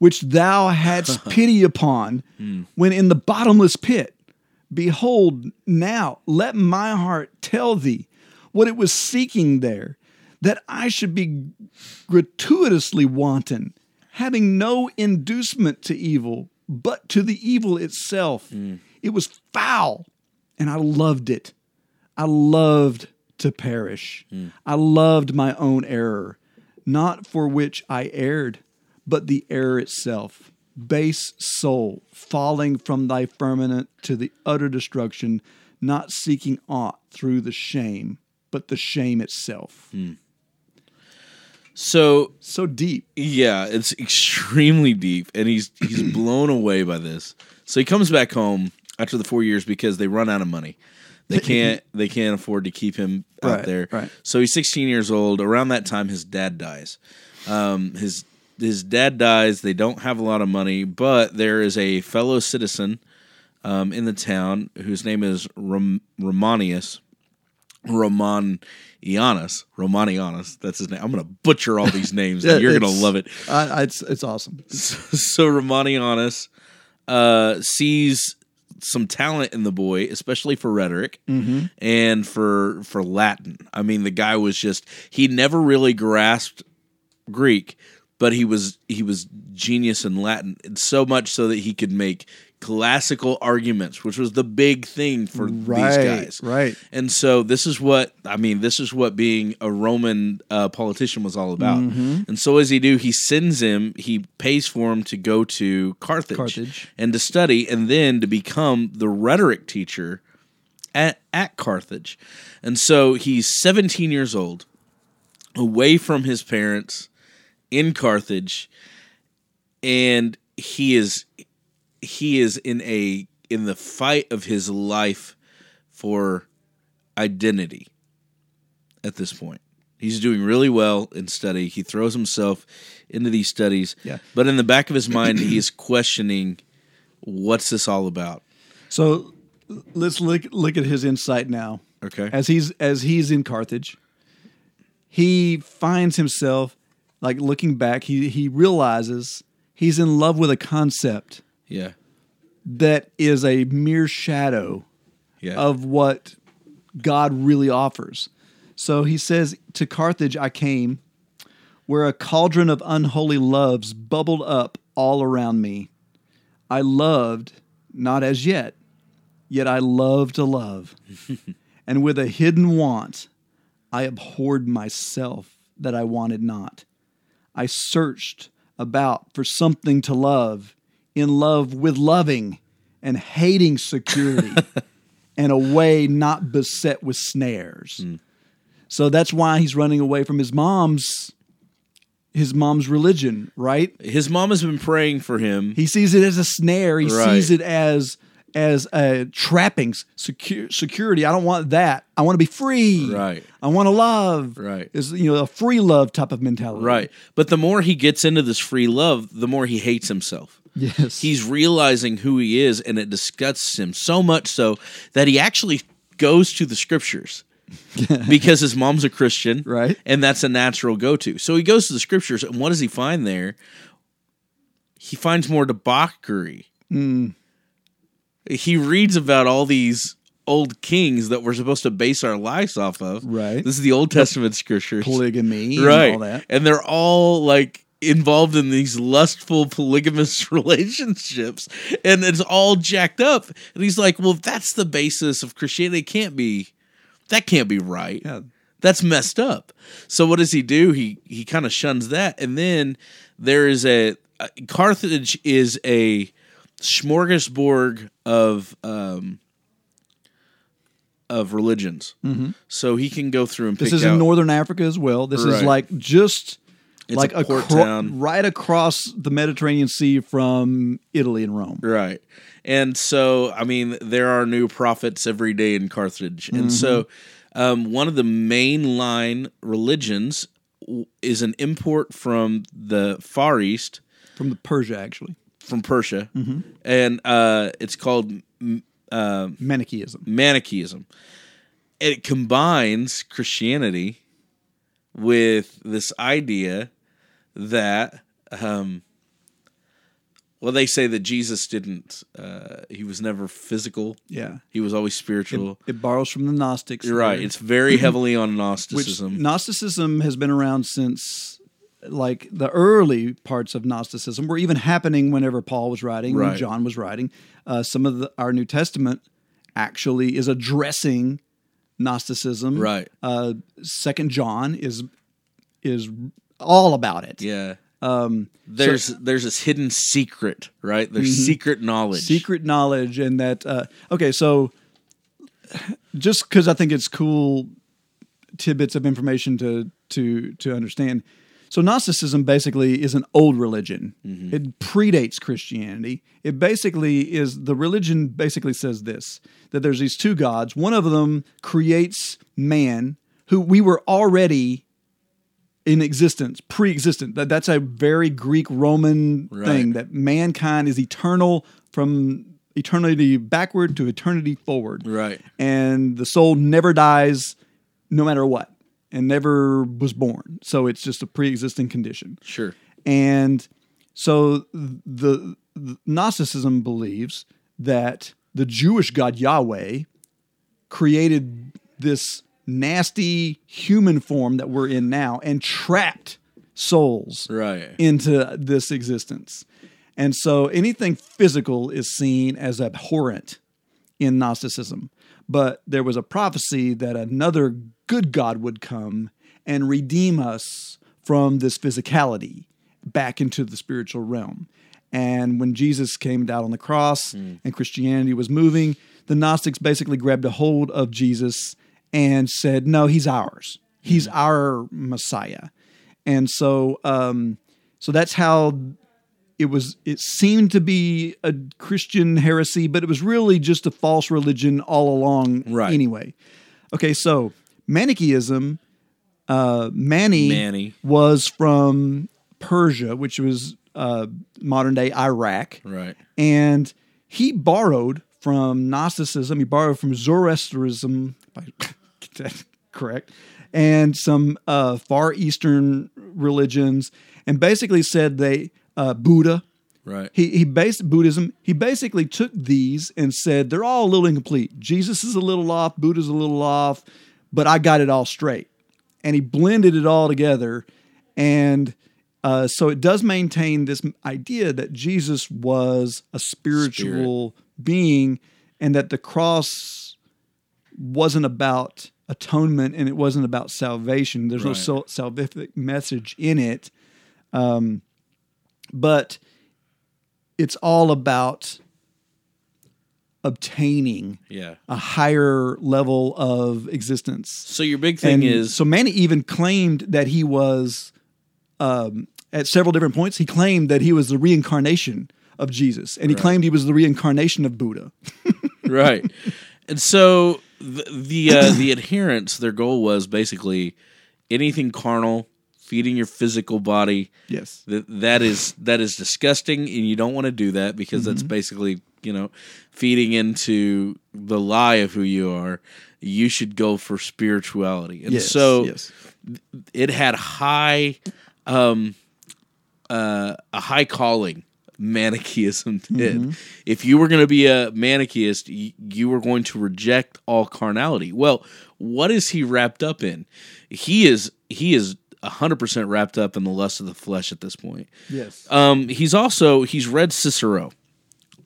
Speaker 2: which thou hadst pity upon hmm. when in the bottomless pit. Behold, now let my heart tell thee what it was seeking there, that I should be gratuitously wanton, having no inducement to evil, but to the evil itself. Hmm. It was foul, and I loved it. I loved to perish. Hmm. I loved my own error, not for which I erred, but the error itself. Base soul, falling from thy firmament to the utter destruction, not seeking aught through the shame, but the shame itself.
Speaker 3: So
Speaker 2: So deep.
Speaker 3: Yeah, it's extremely deep, and he's he's blown away by this. So he comes back home after the four years because they run out of money. They can't they can't afford to keep him out
Speaker 2: Right,
Speaker 3: there.
Speaker 2: right.
Speaker 3: So he's 16 years old. Around that time, his dad dies. Um, his his dad dies. They don't have a lot of money, but there is a fellow citizen um, in the town whose name is Rom- Romanius. Romanianus. Romanianus. That's his name. I'm going to butcher all these names. and You're going to love it.
Speaker 2: It's, it's awesome.
Speaker 3: so Romanianus uh, sees some talent in the boy, especially for rhetoric and for for Latin. I mean, the guy was just he never really grasped Greek, but he was he was genius in Latin, so much so that he could make classical arguments, which was the big thing for these guys.
Speaker 2: right.
Speaker 3: And so this is what I mean. This is what being a Roman uh, politician was all about.
Speaker 2: Mm-hmm.
Speaker 3: And so, as he do, he sends him. He pays for him to go to Carthage,
Speaker 2: Carthage.
Speaker 3: and to study, and then to become the rhetoric teacher at at Carthage. And so he's 17 years old, away from his parents in Carthage, and he is he is in a in the fight of his life for identity at this point. He's doing really well in study. He throws himself into these studies.
Speaker 2: Yeah.
Speaker 3: But in the back of his mind, he is questioning what's this all about?
Speaker 2: So let's look look at his insight now.
Speaker 3: Okay.
Speaker 2: as he's as he's in Carthage, he finds himself like looking back. He he realizes he's in love with a concept
Speaker 3: yeah.
Speaker 2: that is a mere shadow
Speaker 3: Yeah.
Speaker 2: of what God really offers. So he says, To Carthage I came, where a cauldron of unholy loves bubbled up all around me. I loved, not as yet, yet I love to love. and with a hidden want, I abhorred myself that I wanted not. I searched about for something to love, in love with loving and hating security, and a way not beset with snares. Hmm. So that's why he's running away from his mom's his mom's religion, right?
Speaker 3: His mom has been praying for him.
Speaker 2: He sees it as a snare. He
Speaker 3: Right.
Speaker 2: sees it as as a trappings, secure, security. I don't want that. I want to be free.
Speaker 3: Right.
Speaker 2: I want to love.
Speaker 3: Right.
Speaker 2: Is you know a free love type of mentality.
Speaker 3: Right. But the more he gets into this free love, the more he hates himself.
Speaker 2: Yes.
Speaker 3: He's realizing who he is, and it disgusts him so much so that he actually goes to the scriptures because his mom's a Christian,
Speaker 2: Right.
Speaker 3: And that's a natural go to. So he goes to the scriptures, and what does he find there? He finds more debauchery. Hmm. He reads about all these old kings that we're supposed to base our lives off of.
Speaker 2: Right.
Speaker 3: This is the Old Testament scriptures.
Speaker 2: polygamy
Speaker 3: right
Speaker 2: and all that.
Speaker 3: and they're all like involved in these lustful polygamous relationships. And it's all jacked up. And he's like well if that's the basis of christianity. It can't be that can't be right.
Speaker 2: Yeah.
Speaker 3: that's messed up. So what does he do? He he kind of shuns that. And then there is a uh, carthage is a smorgasbord of um of religions so he can go through and
Speaker 2: Mm-hmm. This is
Speaker 3: out
Speaker 2: in northern Africa as well. This is like just
Speaker 3: It's
Speaker 2: like
Speaker 3: a port
Speaker 2: acro-
Speaker 3: town.
Speaker 2: right across the Mediterranean Sea from Italy and Rome.
Speaker 3: Right. And so, I mean, there are new prophets every day in Carthage. And
Speaker 2: Mm-hmm.
Speaker 3: so, um, one of the mainline religions w- is an import from the Far East,
Speaker 2: From the Persia, actually.
Speaker 3: From Persia.
Speaker 2: Mm-hmm.
Speaker 3: And uh, it's called uh,
Speaker 2: Manichaeism.
Speaker 3: Manichaeism. It combines Christianity with this idea that, um, well, they say that Jesus didn't, uh, he was never physical.
Speaker 2: Yeah.
Speaker 3: He was always spiritual.
Speaker 2: It borrows from the Gnostics.
Speaker 3: You're right. It's very heavily on
Speaker 2: which
Speaker 3: Gnosticism.
Speaker 2: Gnosticism has been around since like the early parts of Gnosticism were even happening whenever Paul was writing, when
Speaker 3: Right.
Speaker 2: John was writing. Uh, some of the, our New Testament actually is addressing Gnosticism.
Speaker 3: Right.
Speaker 2: Uh, Second John is is all about it.
Speaker 3: yeah. Um, there's there's this hidden secret, right? There's secret knowledge.
Speaker 2: Mm-hmm. secret knowledge and that uh, okay so just because i think it's cool tidbits of information to to to understand so gnosticism basically is an old religion mm-hmm. it predates christianity it basically is the religion basically says this that there's these two gods one of them creates man who we were already in existence, pre-existent. That that's a very Greek Roman
Speaker 3: Right.
Speaker 2: thing that mankind is eternal from eternity backward to eternity forward.
Speaker 3: Right.
Speaker 2: And the soul never dies no matter what and never was born. So it's just a pre-existing condition.
Speaker 3: Sure.
Speaker 2: And so the, the Gnosticism believes that the Jewish God Yahweh created this nasty human form that we're in now and trapped souls
Speaker 3: Right.
Speaker 2: into this existence. And so anything physical is seen as abhorrent in Gnosticism. But there was a prophecy that another good God would come and redeem us from this physicality back into the spiritual realm. And when Jesus came down on the cross and Christianity was moving, the Gnostics basically grabbed a hold of Jesus and said, No, he's ours. He's our Messiah. And so um, so that's how it was it seemed to be a Christian heresy, but it was really just a false religion all along
Speaker 3: Right.
Speaker 2: anyway. Okay, so Manichaeism, uh, Mani,
Speaker 3: Mani.
Speaker 2: was from Persia, which was uh, modern day Iraq,
Speaker 3: Right.
Speaker 2: and he borrowed from Gnosticism. He borrowed from Zoroastrianism. correct, and some uh, Far Eastern religions, and basically said they uh, Buddha.
Speaker 3: Right.
Speaker 2: He he based Buddhism. He basically took these and said they're all a little incomplete. Jesus is a little off. Buddha's a little off, but I got it all straight. And he blended it all together, and uh, so it does maintain this idea that Jesus was a spiritual being, and that the cross wasn't about atonement and it wasn't about salvation. There's no
Speaker 3: Right.
Speaker 2: sal- salvific message in it, um, but it's all about obtaining
Speaker 3: Yeah.
Speaker 2: a higher level of existence.
Speaker 3: So your big thing
Speaker 2: And
Speaker 3: is
Speaker 2: so Mani even claimed that he was um, at several different points. He claimed that he was the reincarnation of Jesus, and he claimed he was the reincarnation of Buddha.
Speaker 3: right. And so the the, uh, the adherents, their goal was basically anything carnal, feeding your physical body.
Speaker 2: Yes.
Speaker 3: That that is that is disgusting, and you don't want to do that because
Speaker 2: Mm-hmm.
Speaker 3: that's basically you know feeding into the lie of who you are. You should go for spirituality, and
Speaker 2: Yes.
Speaker 3: so
Speaker 2: yes.
Speaker 3: it had high um uh a high calling manichaeism did
Speaker 2: Mm-hmm.
Speaker 3: if you were going to be a manichaeist y- you were going to reject all carnality well what is he wrapped up in he is he is 100% wrapped up in the lust of the flesh at this point
Speaker 2: Yes.
Speaker 3: um, he's also he's read Cicero.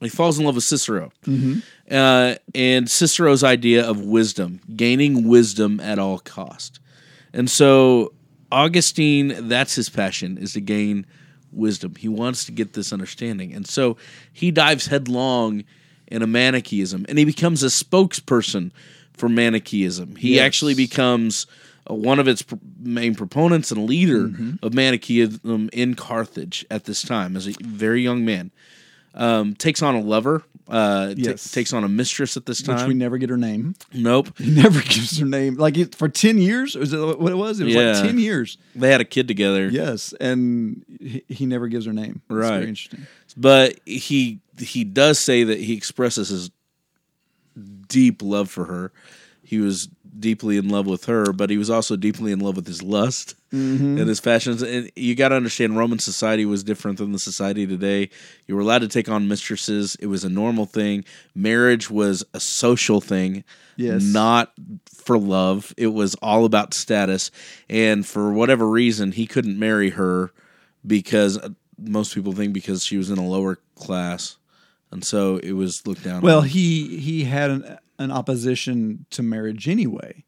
Speaker 3: He falls in love with Cicero, uh, and Cicero's idea of wisdom, gaining wisdom at all cost. And so Augustine, that's his passion, is to gain wisdom. He wants to get this understanding, and so he dives headlong into Manichaeism, and he becomes a spokesperson for Manichaeism. He
Speaker 2: Yes.
Speaker 3: actually becomes uh, one of its pr- main proponents and leader
Speaker 2: Mm-hmm.
Speaker 3: of Manichaeism in Carthage at this time as a very young man. Um, takes on a lover, uh,
Speaker 2: Yes.
Speaker 3: takes on a mistress at this time.
Speaker 2: Which we never get her name.
Speaker 3: nope.
Speaker 2: He never gives her name. Like it, for ten years, is it what it was? It was
Speaker 3: Yeah.
Speaker 2: like ten years.
Speaker 3: They had a kid together.
Speaker 2: Yes, and he, he never gives her name. It's
Speaker 3: Right.
Speaker 2: Very interesting.
Speaker 3: but he he does say that he expresses his deep love for her. He was deeply in love with her, but he was also deeply in love with his lust and his passions. And you got to understand, Roman society was different than the society today. You were allowed to take on mistresses; it was a normal thing. Marriage was a social thing,
Speaker 2: Yes.
Speaker 3: not for love. It was all about status. And for whatever reason, he couldn't marry her because uh, most people think because she was in a lower class, and so it was looked down.
Speaker 2: Well,
Speaker 3: on.
Speaker 2: he he had an, an opposition to marriage anyway,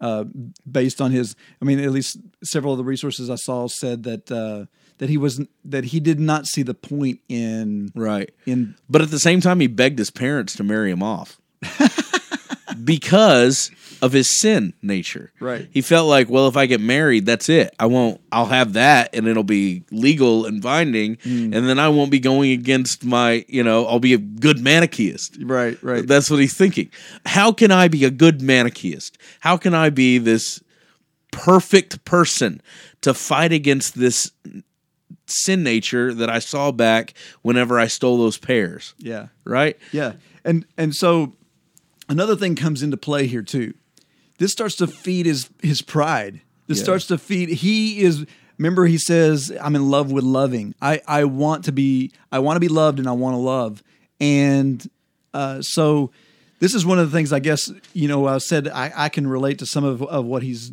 Speaker 2: uh, based on his. I mean, at least several of the resources I saw said that uh, that he was that he did not see the point in
Speaker 3: right.
Speaker 2: in
Speaker 3: But at the same time, he begged his parents to marry him off because of his sin nature.
Speaker 2: Right.
Speaker 3: He felt like, well, if I get married, that's it. I won't. I'll have that, and it'll be legal and binding,
Speaker 2: Mm.
Speaker 3: and then I won't be going against my. You know, I'll be a good manichaeist.
Speaker 2: right right.
Speaker 3: That's what he's thinking. How can I be a good manichaeist? How can I be this perfect person to fight against this sin nature that I saw back whenever I stole those pears?
Speaker 2: yeah.
Speaker 3: Right?
Speaker 2: Yeah. And and so another thing comes into play here too. This starts to feed his his pride. This
Speaker 3: Yeah.
Speaker 2: starts to feed he is remember he says I'm in love with loving. I I want to be I want to be loved and I want to love. And uh so this is one of the things I guess you know I said I, I can relate to some of, of what he's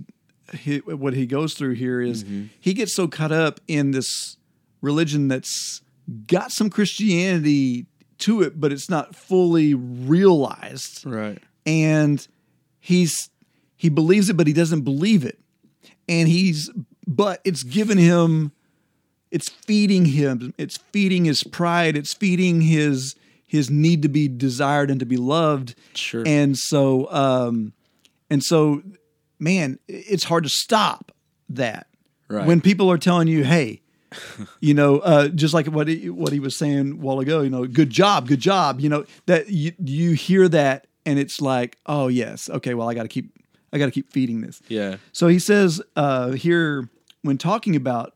Speaker 2: he, what he goes through here is he gets so caught up in this religion that's got some Christianity to it, but it's not fully realized.
Speaker 3: Right.
Speaker 2: And he's he believes it, but he doesn't believe it. And he's but it's given him it's feeding him, it's feeding his pride, it's feeding his his need to be desired and to be loved.
Speaker 3: Sure.
Speaker 2: And so um and so man, it's hard to stop that.
Speaker 3: Right.
Speaker 2: When people are telling you, "Hey, you know, uh, just like what he, what he was saying a while ago, you know, good job, good job. You know that you you hear that and it's like, oh yes, okay, well I got to keep I got to keep feeding this.
Speaker 3: Yeah.
Speaker 2: So he says uh, here when talking about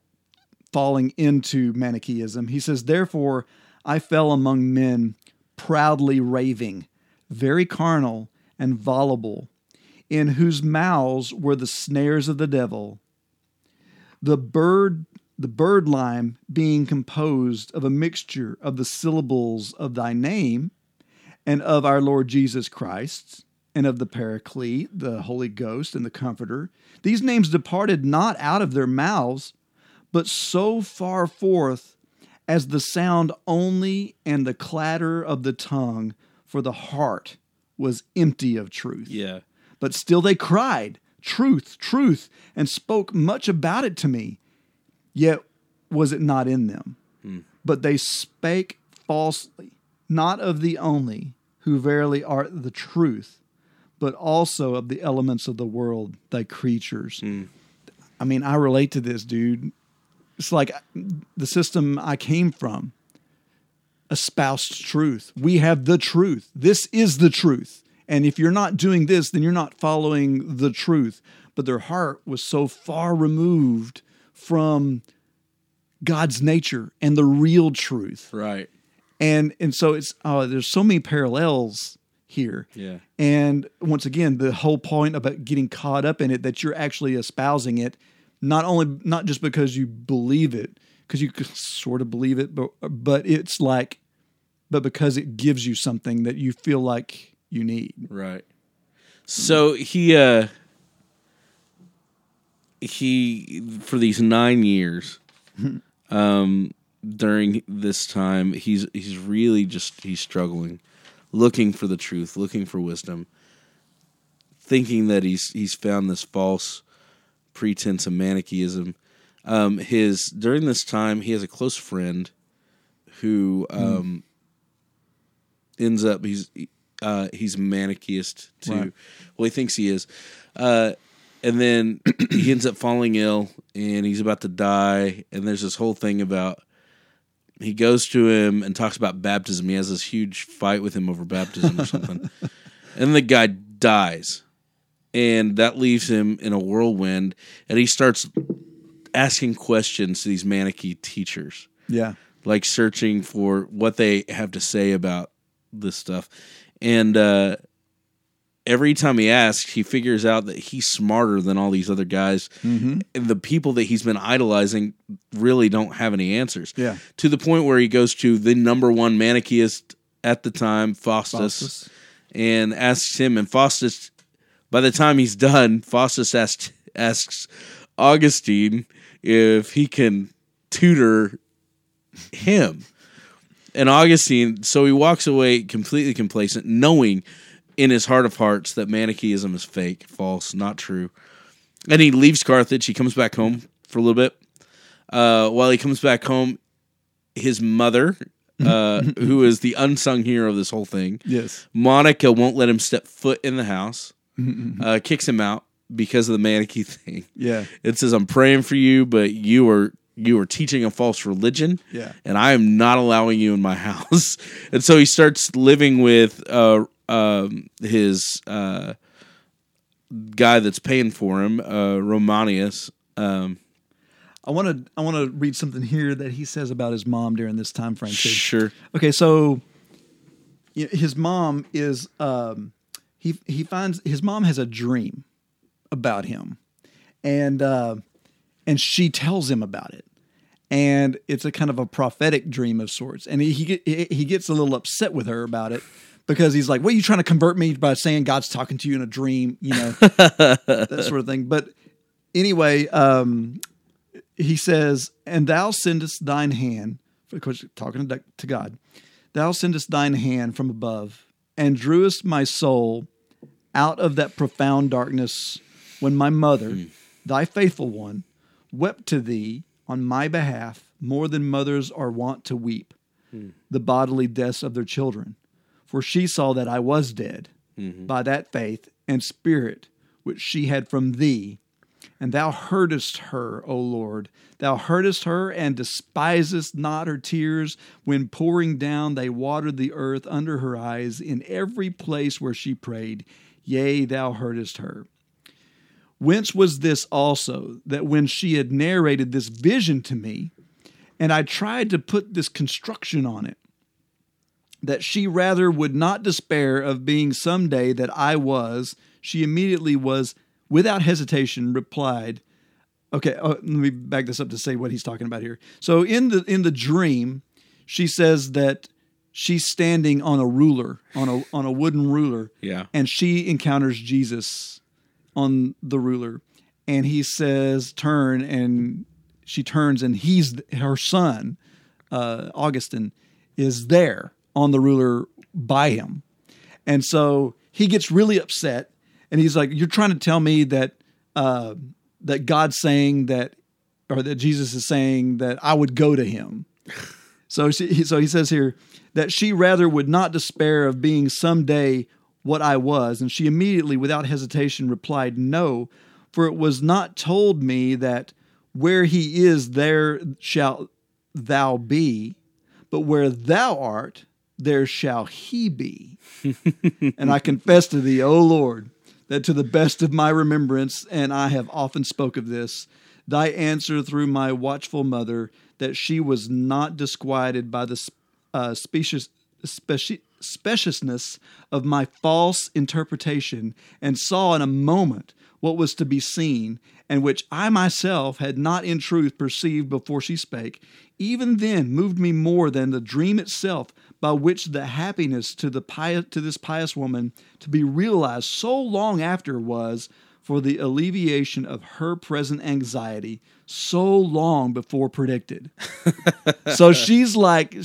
Speaker 2: falling into Manichaeism, he says, therefore I fell among men proudly raving, very carnal and voluble, in whose mouths were the snares of the devil. The bird the bird lime being composed of a mixture of the syllables of thy name and of our Lord Jesus Christ and of the Paraclete, the Holy Ghost, and the Comforter. These names departed not out of their mouths, but so far forth as the sound only and the clatter of the tongue, for the heart was empty of truth.
Speaker 3: Yeah.
Speaker 2: But still they cried, Truth, truth, and spoke much about it to me. Yet was it not in them. Hmm. But they spake falsely, not of the only, who verily art the truth, but also of the elements of the world, thy creatures. Hmm. I mean, I relate to this, dude. It's like uh, the system I came from espoused truth. We have the truth. This is the truth. And if you're not doing this, then you're not following the truth. But their heart was so far removed from God's nature and the real truth.
Speaker 3: Right.
Speaker 2: And and so it's oh, there's so many parallels here.
Speaker 3: Yeah.
Speaker 2: And once again, the whole point about getting caught up in it that you're actually espousing it, not only not just because you believe it, because you could sort of believe it, but but it's like, but because it gives you something that you feel like you need.
Speaker 3: Right. So he uh he for these 9 years um during this time he's he's really just he's struggling looking for the truth, looking for wisdom, thinking that he's he's found this false pretense of Manichaeism. Um his during this time he has a close friend who um ends up he's uh he's manichaeist too.
Speaker 2: Right.
Speaker 3: Well, he thinks he is. Uh and then he ends up falling ill and he's about to die and there's this whole thing about he goes to him and talks about baptism. He has this huge fight with him over baptism or something. and the guy dies. And that leaves him in a whirlwind and he starts asking questions to these Manichae teachers
Speaker 2: Yeah.
Speaker 3: like searching for what they have to say about this stuff. And uh, every time he asks, he figures out that he's smarter than all these other guys.
Speaker 2: Mm-hmm.
Speaker 3: And the people that he's been idolizing really don't have any answers.
Speaker 2: Yeah.
Speaker 3: To the point where he goes to the number one Manichaeist at the time, Faustus,
Speaker 2: Faustus.
Speaker 3: and asks him. And Faustus, by the time he's done, Faustus asks, asks Augustine if he can tutor him. And Augustine, so he walks away completely complacent, knowing in his heart of hearts that Manichaeism is fake, false, not true. And he leaves Carthage. He comes back home for a little bit. Uh, while he comes back home, his mother, uh, who is the unsung hero of this whole thing,
Speaker 2: Yes.
Speaker 3: Monica won't let him step foot in the house, uh, kicks him out because of the Manichae thing.
Speaker 2: Yeah.
Speaker 3: It says, "I'm praying for you, but you are you are teaching a false religion,
Speaker 2: Yeah.
Speaker 3: and I am not allowing you in my house." and so he starts living with uh, um, his uh, guy that's paying for him, uh, Romanius. Um,
Speaker 2: I want to I want to read something here that he says about his mom during this time frame too.
Speaker 3: sure,
Speaker 2: Okay, so his mom is um, he he finds his mom has a dream about him, and uh, and she tells him about it, and it's a kind of a prophetic dream of sorts, and he he, he he gets a little upset with her about it because he's like, "What are you trying to convert me by saying God's talking to you in a dream?" You know, that sort of thing. But anyway, um, he says, "And thou sendest thine hand." Of course, talking to, to God. Thou sendest thine hand from above, and drewest my soul out of that profound darkness. When my mother, thy faithful one, wept to thee on my behalf more than mothers are wont to weep, the bodily deaths of their children. For she saw that I was dead mm-hmm. by that faith and spirit which she had from thee, and thou heardest her, O Lord. Thou heardest her and despisest not her tears. When pouring down, they watered the earth under her eyes in every place where she prayed. Yea, thou heardest her. Whence was this also, that when she had narrated this vision to me, and I tried to put this construction on it, that she rather would not despair of being some day that I was, she immediately was, without hesitation, replied, Okay, uh, let me back this up to say what he's talking about here. So in the in the dream, she says that she's standing on a ruler, on a on a wooden ruler,
Speaker 3: Yeah.
Speaker 2: and she encounters Jesus on the ruler, and he says, "Turn," and she turns, and he's her son, uh, Augustine, is there on the ruler by him, and so he gets really upset, and he's like, "You're trying to tell me that uh, that God's saying that, or that Jesus is saying that I would go to him." So she, so he says here that she rather would not despair of being someday what I was, and she immediately, without hesitation, replied, "No, for it was not told me that where he is, there shalt thou be, but where thou art, there shall he be." and I confess to thee, O Lord, that to the best of my remembrance, and I have often spoke of this, thy answer through my watchful mother, that she was not disquieted by the uh, specious, speci- speciousness of my false interpretation, and saw in a moment what was to be seen, and which I myself had not in truth perceived before she spake, even then moved me more than the dream itself, by which the happiness to the pious, to this pious woman to be realized so long after was for the alleviation of her present anxiety so long before predicted. so she's like,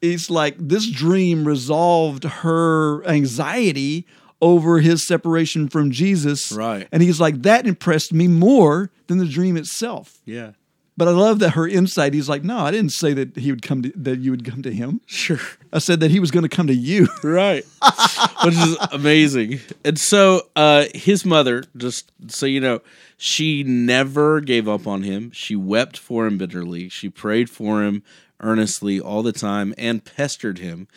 Speaker 2: it's like this dream resolved her anxiety over his separation from Jesus.
Speaker 3: Right.
Speaker 2: And he's like, that impressed me more than the dream itself.
Speaker 3: Yeah.
Speaker 2: But I love that her insight. He's like, no, I didn't say that he would come to that you would come to him.
Speaker 3: Sure.
Speaker 2: I said that he was going to come to you.
Speaker 3: Right. Which is amazing. And so uh his mother, just so you know, she never gave up on him. She wept for him bitterly. She prayed for him earnestly all the time and pestered him.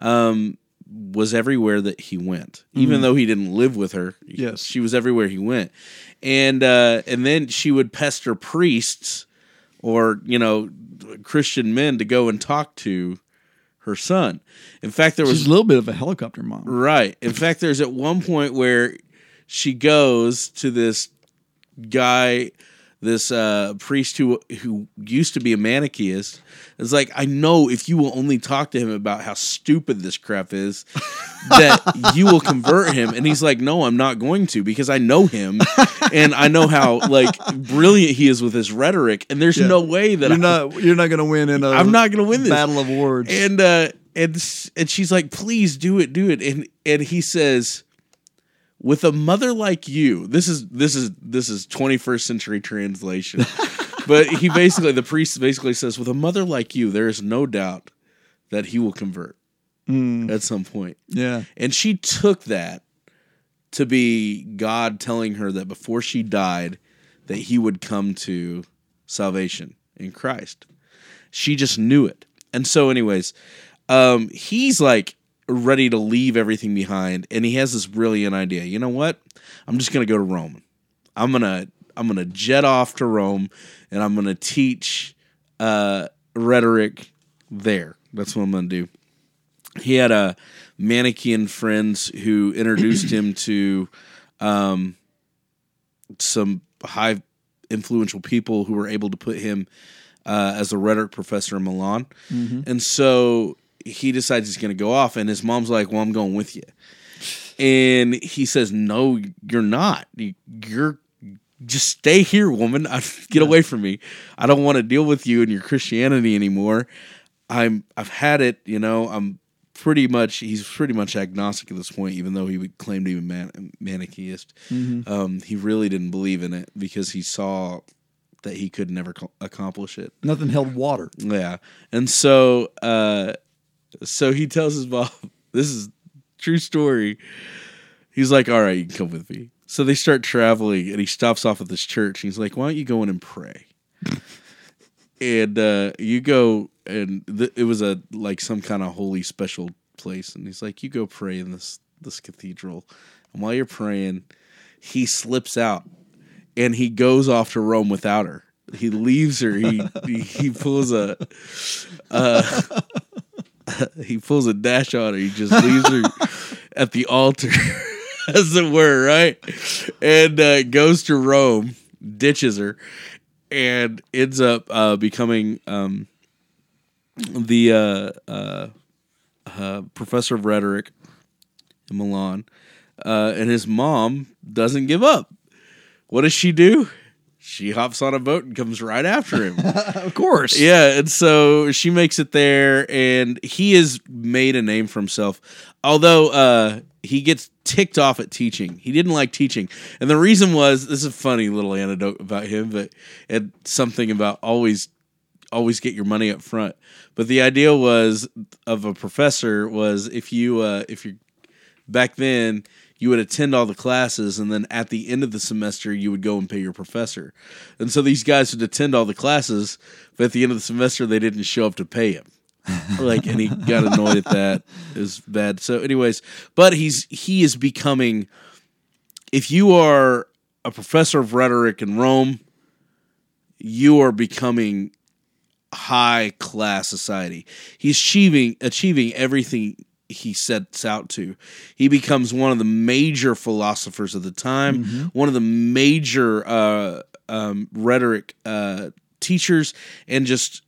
Speaker 3: Um was everywhere that he went. Even though he didn't live with her.
Speaker 2: Yes.
Speaker 3: She was everywhere he went. And uh and then she would pester priests or, you know, Christian men to go and talk to her son. In fact, there was
Speaker 2: She's a little bit of a helicopter mom.
Speaker 3: Right. In fact, there's at one point where she goes to this guy, this uh, priest who who used to be a Manichaeist. It's like I know if you will only talk to him about how stupid this crap is, that you will convert him. And he's like, No, I'm not going to because I know him, and I know how like brilliant he is with his rhetoric. And there's
Speaker 2: Yeah.
Speaker 3: no way that
Speaker 2: You're
Speaker 3: I,
Speaker 2: not you're not going to win in a
Speaker 3: I'm not gonna win this
Speaker 2: battle of words.
Speaker 3: and uh and and she's like please do it do it and and he says with a mother like you this is this is this is 21st century translation but he basically the priest basically says with a mother like you there is no doubt that he will convert at some point
Speaker 2: yeah.
Speaker 3: and she took that to be God telling her that before she died, that he would come to salvation in Christ. She just knew it. And so, anyways, um, he's like ready to leave everything behind, and he has this brilliant idea. You know what? I'm just gonna go to Rome. I'm gonna I'm gonna jet off to Rome, and I'm gonna teach uh, rhetoric there. That's what I'm gonna do he had a Manichaean friends who introduced him to um, some high influential people who were able to put him uh, as a rhetoric professor in Milan. And so he decides he's going to go off, and his mom's like, "Well, I'm going with you." And he says, "No, you're not. You- You're just stay here, woman. Get away from me. I don't want to deal with you and your Christianity anymore. I'm I've had it. You know, I'm pretty much he's pretty much agnostic at this point, even though he would claim to be man, Manichaeist. Um, he really didn't believe in it because he saw that he could never co- accomplish it.
Speaker 2: Nothing held water.
Speaker 3: Yeah, and so uh, so he tells his mom, "This is true story." He's like, "All right, you can come with me." So they start traveling, and he stops off at this church. He's like, "Why don't you go in and pray?" and uh, you go, and th- it was a like some kind of holy special place, and he's like, "You go pray in this this cathedral." And while you're praying, he slips out and he goes off to Rome without her. He leaves her. He he, he pulls a uh, he pulls a dash on her. He just leaves her at the altar. as it were, right? And uh, goes to Rome, ditches her, and ends up uh, becoming um, the uh, uh, uh, professor of rhetoric in Milan. Uh, and his mom doesn't give up. What does she do? She hops on a boat and comes right after him.
Speaker 2: Of course.
Speaker 3: Yeah, and so she makes it there, and he has made a name for himself. Although uh, he gets ticked off at teaching, he didn't like teaching, and the reason was this is a funny little anecdote about him, but and something about always always get your money up front. But the idea was of a professor was if you uh, if you back then you would attend all the classes and then at the end of the semester you would go and pay your professor. And so these guys would attend all the classes but at the end of the semester they didn't show up to pay him. Like and he got annoyed at that. It was bad. So anyways but he's he is becoming if you are a professor of rhetoric in rome you are becoming high class society. He's achieving achieving everything he sets out to. He becomes one of the major philosophers of the time, one of the major uh, um, rhetoric uh, teachers, and just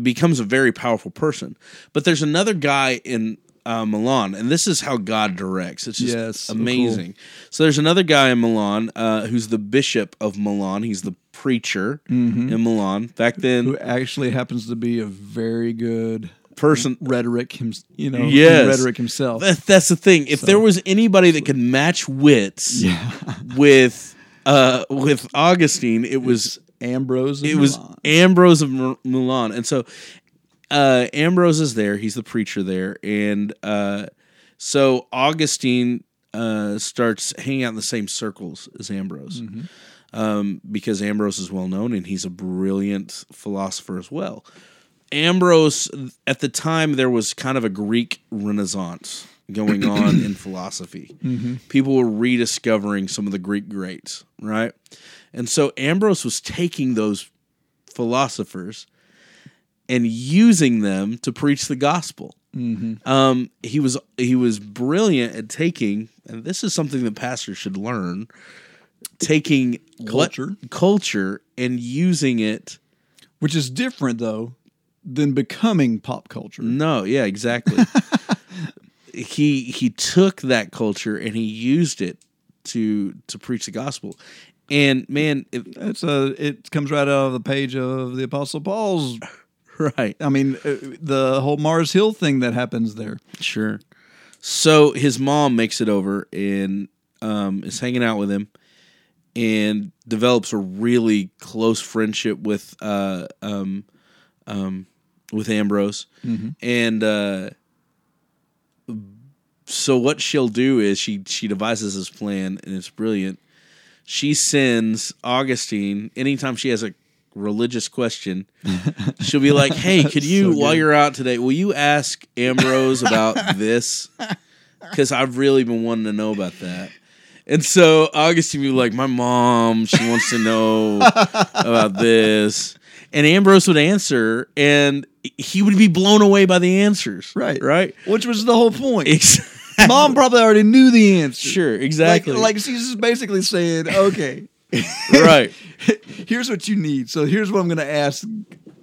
Speaker 3: becomes a very powerful person. But there's another guy in uh, Milan, and this is how God directs. It's just
Speaker 2: Yes, so
Speaker 3: amazing. So there's another guy in Milan uh, who's the bishop of Milan. He's the preacher in Milan. Back then,
Speaker 2: Who actually happens to be a very good
Speaker 3: person
Speaker 2: rhetoric, him, you know,
Speaker 3: Yes.
Speaker 2: rhetoric himself.
Speaker 3: That, that's the thing. If there was anybody that could match wits with uh with Augustine, it was
Speaker 2: Ambrose. of
Speaker 3: it was Ambrose of Mil- Milan. And so uh Ambrose is there, he's the preacher there and uh so Augustine uh starts hanging out in the same circles as Ambrose. Um because Ambrose is well known and he's a brilliant philosopher as well. Ambrose at the time there was kind of a Greek renaissance going on in philosophy. People were rediscovering some of the Greek greats, right? And so Ambrose was taking those philosophers and using them to preach the gospel. Um, he was he was brilliant at taking, and this is something that pastors should learn, taking what-
Speaker 2: Culture.
Speaker 3: culture and using it
Speaker 2: which is different though than becoming pop culture.
Speaker 3: No, yeah, exactly. he he took that culture and he used it to to preach the gospel. And man, it,
Speaker 2: It's a it comes right out of the page of the Apostle Paul's.
Speaker 3: right,
Speaker 2: I mean, uh, the whole Mars Hill thing that happens there.
Speaker 3: sure. So his mom makes it over and um, is hanging out with him and develops a really close friendship with uh, um, um, with Ambrose. And uh, so what she'll do is she she devises this plan and it's brilliant. She sends Augustine anytime she has a religious question. She'll be like, "Hey, could you
Speaker 2: So
Speaker 3: while you're out today, will you ask Ambrose about this? Cuz I've really been wanting to know about that." And so Augustine be like, "My mom, she wants to know about this." And Ambrose would answer and he would be blown away by the answers.
Speaker 2: Right.
Speaker 3: Right?
Speaker 2: Which was the whole point.
Speaker 3: Exactly.
Speaker 2: Mom probably already knew the answer.
Speaker 3: Sure, exactly.
Speaker 2: Like, like she's just basically saying, okay,
Speaker 3: right.
Speaker 2: here's what you need. So here's what I'm going to ask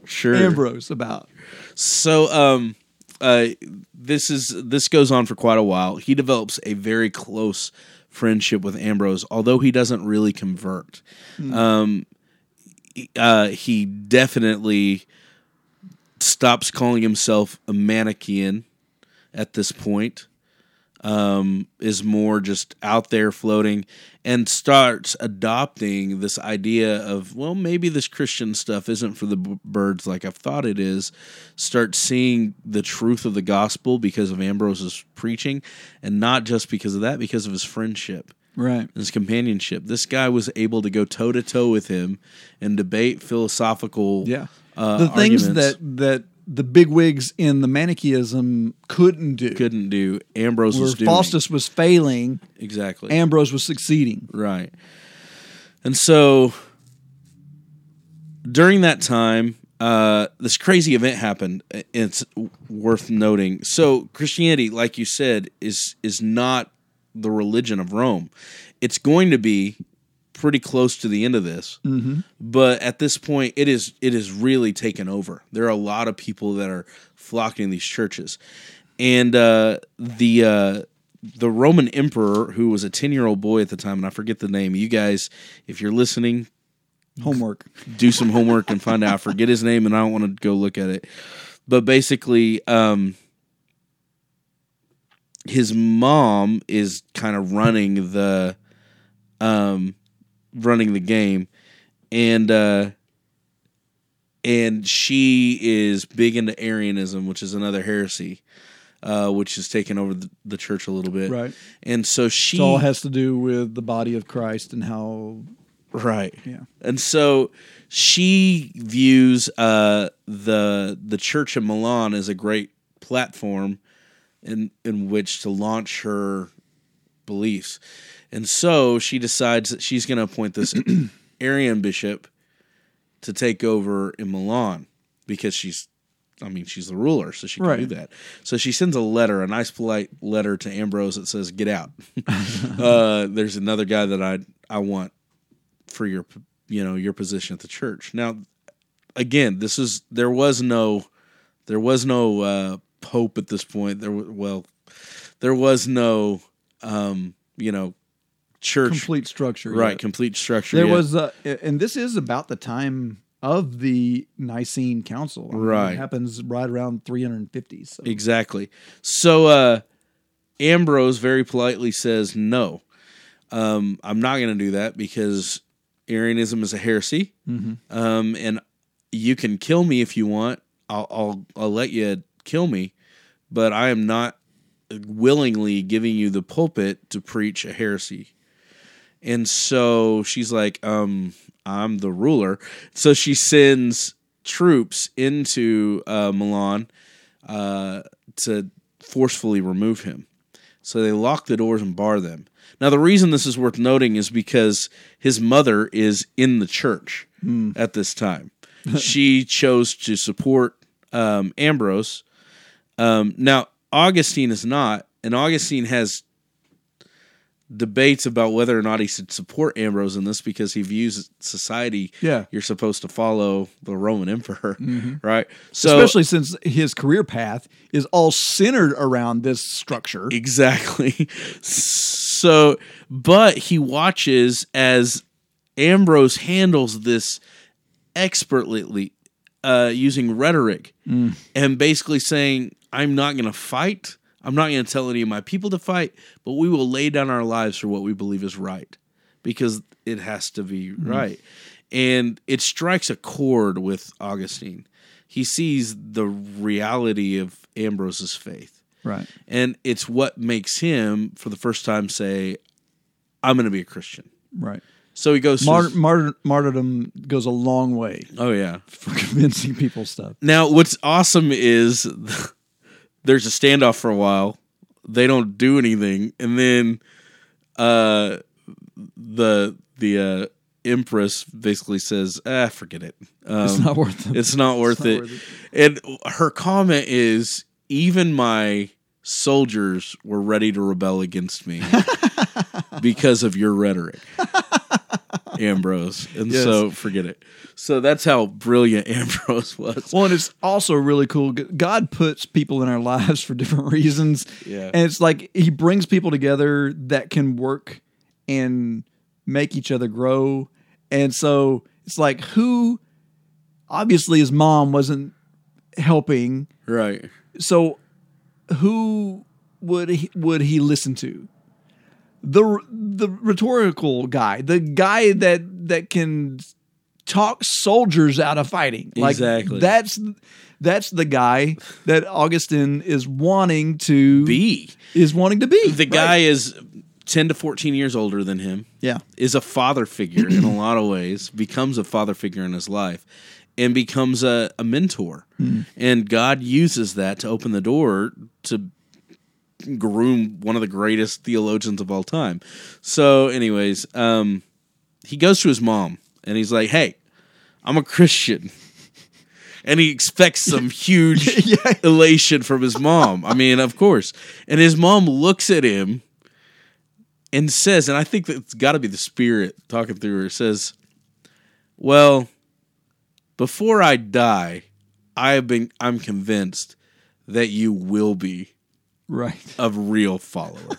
Speaker 3: Sure.
Speaker 2: Ambrose about.
Speaker 3: So um uh this is this goes on for quite a while. He develops a very close friendship with Ambrose, although he doesn't really convert. Um he- uh he definitely stops calling himself a Manichean at this point. Um, is more just out there floating and starts adopting this idea of well maybe this christian stuff isn't for the b- birds like i've thought it is start seeing the truth of the gospel because of ambrose's preaching and not just because of that because of his friendship
Speaker 2: Right.
Speaker 3: his companionship this guy was able to go toe to toe with him and debate philosophical
Speaker 2: Yeah.
Speaker 3: uh,
Speaker 2: the things
Speaker 3: arguments.
Speaker 2: that that the bigwigs in the Manichaeism couldn't do.
Speaker 3: couldn't do ambrose
Speaker 2: Where
Speaker 3: was doing
Speaker 2: Faustus was failing,
Speaker 3: exactly
Speaker 2: Ambrose was succeeding.
Speaker 3: Right. And so during that time, uh, this crazy event happened. It's worth noting. So Christianity, like you said, is is not the religion of Rome. It's going to be pretty close to the end of this, but at this point, it is it is really taken over. There are a lot of people that are flocking these churches, and uh, the uh, the Roman emperor, who was a ten year old boy at the time, and I forget the name. You guys, if you're listening,
Speaker 2: Homework.
Speaker 3: do some homework and find out. I forget his name, and I don't want to go look at it. But basically, um, his mom is kind of running the, um, running the game, and uh, and she is big into Arianism, which is another heresy. Uh, which has taken over the, the church a little bit,
Speaker 2: Right.
Speaker 3: And so she
Speaker 2: It all has to do with the body of Christ and how.
Speaker 3: Right.
Speaker 2: Yeah.
Speaker 3: And so she views uh, the the church in Milan as a great platform in in which to launch her beliefs. And so she decides that she's going to appoint this Arian bishop to take over in Milan because she's I mean, she's the ruler, so she can
Speaker 2: Right.
Speaker 3: do that. So she sends a letter, a nice, polite letter to Ambrose that says, "Get out." uh, there's another guy that I I want for your you know your position at the church. Now, again, this is there was no there was no uh, pope at this point. There wa- well, there was no um, you know church
Speaker 2: Complete structure.
Speaker 3: right
Speaker 2: yet.
Speaker 3: complete structure.
Speaker 2: There
Speaker 3: yet.
Speaker 2: was, uh, and this is about the time of the Nicene Council. I mean,
Speaker 3: Right.
Speaker 2: It happens right around 350. So.
Speaker 3: Exactly. So uh Ambrose very politely says, "No, um, I'm not going to do that because Arianism is a heresy, um, and you can kill me if you want. I'll, I'll I'll let you kill me, but I am not willingly giving you the pulpit to preach a heresy." And so she's like, um, I'm the ruler. So she sends troops into uh, Milan uh, to forcefully remove him. So they lock the doors and bar them. Now, the reason this is worth noting is because his mother is in the church at this time. she chose to support um, Ambrose. Um, now, Augustine is not, and Augustine has debates about whether or not he should support Ambrose in this because he views society.
Speaker 2: Yeah.
Speaker 3: you're supposed to follow the Roman emperor, right? So
Speaker 2: Especially since his career path is all centered around this structure.
Speaker 3: Exactly. So, but he watches as Ambrose handles this expertly uh, using rhetoric and basically saying, I'm not going to fight. I'm not going to tell any of my people to fight, but we will lay down our lives for what we believe is right because it has to be mm-hmm. right. And it strikes a chord with Augustine. He sees the reality of Ambrose's faith.
Speaker 2: Right.
Speaker 3: And it's what makes him, for the first time, say, I'm going to be a Christian.
Speaker 2: Right.
Speaker 3: So he goes,
Speaker 2: Mart-
Speaker 3: his-
Speaker 2: martyr- martyrdom goes a long way
Speaker 3: oh, yeah.
Speaker 2: for convincing people stuff.
Speaker 3: Now, what's awesome is there's a standoff for a while. They don't do anything. And then uh, the, the, uh, Empress basically says, "Ah, forget it. Um,
Speaker 2: It's not worth it.
Speaker 3: It's not worth
Speaker 2: not
Speaker 3: it."
Speaker 2: worth
Speaker 3: And her comment is, "Even my soldiers were ready to rebel against me because of your rhetoric, Ambrose." And
Speaker 2: Yes.
Speaker 3: so, forget it. So that's how brilliant Ambrose was.
Speaker 2: Well, and it's also really cool. God puts people in our lives for different reasons.
Speaker 3: Yeah.
Speaker 2: And it's like he brings people together that can work and make each other grow. And so it's like who obviously his mom wasn't helping.
Speaker 3: Right.
Speaker 2: So who would he, would he listen to? The the rhetorical guy, the guy that that can talk soldiers out of fighting. Like
Speaker 3: Exactly.
Speaker 2: that's that's the guy that Augustine is wanting to
Speaker 3: be.
Speaker 2: is wanting to be.
Speaker 3: The
Speaker 2: Right.
Speaker 3: guy is 10 to 14 years older than him.
Speaker 2: Yeah.
Speaker 3: is a father figure in a lot of ways, becomes a father figure in his life, and becomes a, a mentor. Hmm. And God uses that to open the door to groom one of the greatest theologians of all time. So, anyways, um, he goes to his mom and he's like, Hey, I'm a Christian. And he expects some huge elation from his mom. I mean, of course. And his mom looks at him and says, and I think that it's got to be the spirit talking through her. Says, "Well, before I die, I have been. I'm convinced that you will be
Speaker 2: Right.
Speaker 3: a real follower."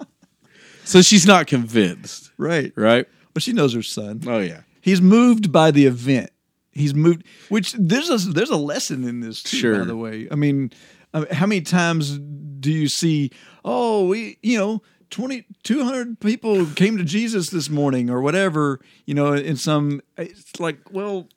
Speaker 3: so she's not convinced,
Speaker 2: Right.
Speaker 3: right?
Speaker 2: But she knows her son.
Speaker 3: Oh yeah,
Speaker 2: He's moved by the event. He's moved, which there's a there's a lesson in this too. By the way, I mean, uh, how many times do you see? Oh, we, you know, 20, 200 people came to Jesus this morning, or whatever. You know, in some, it's like, well,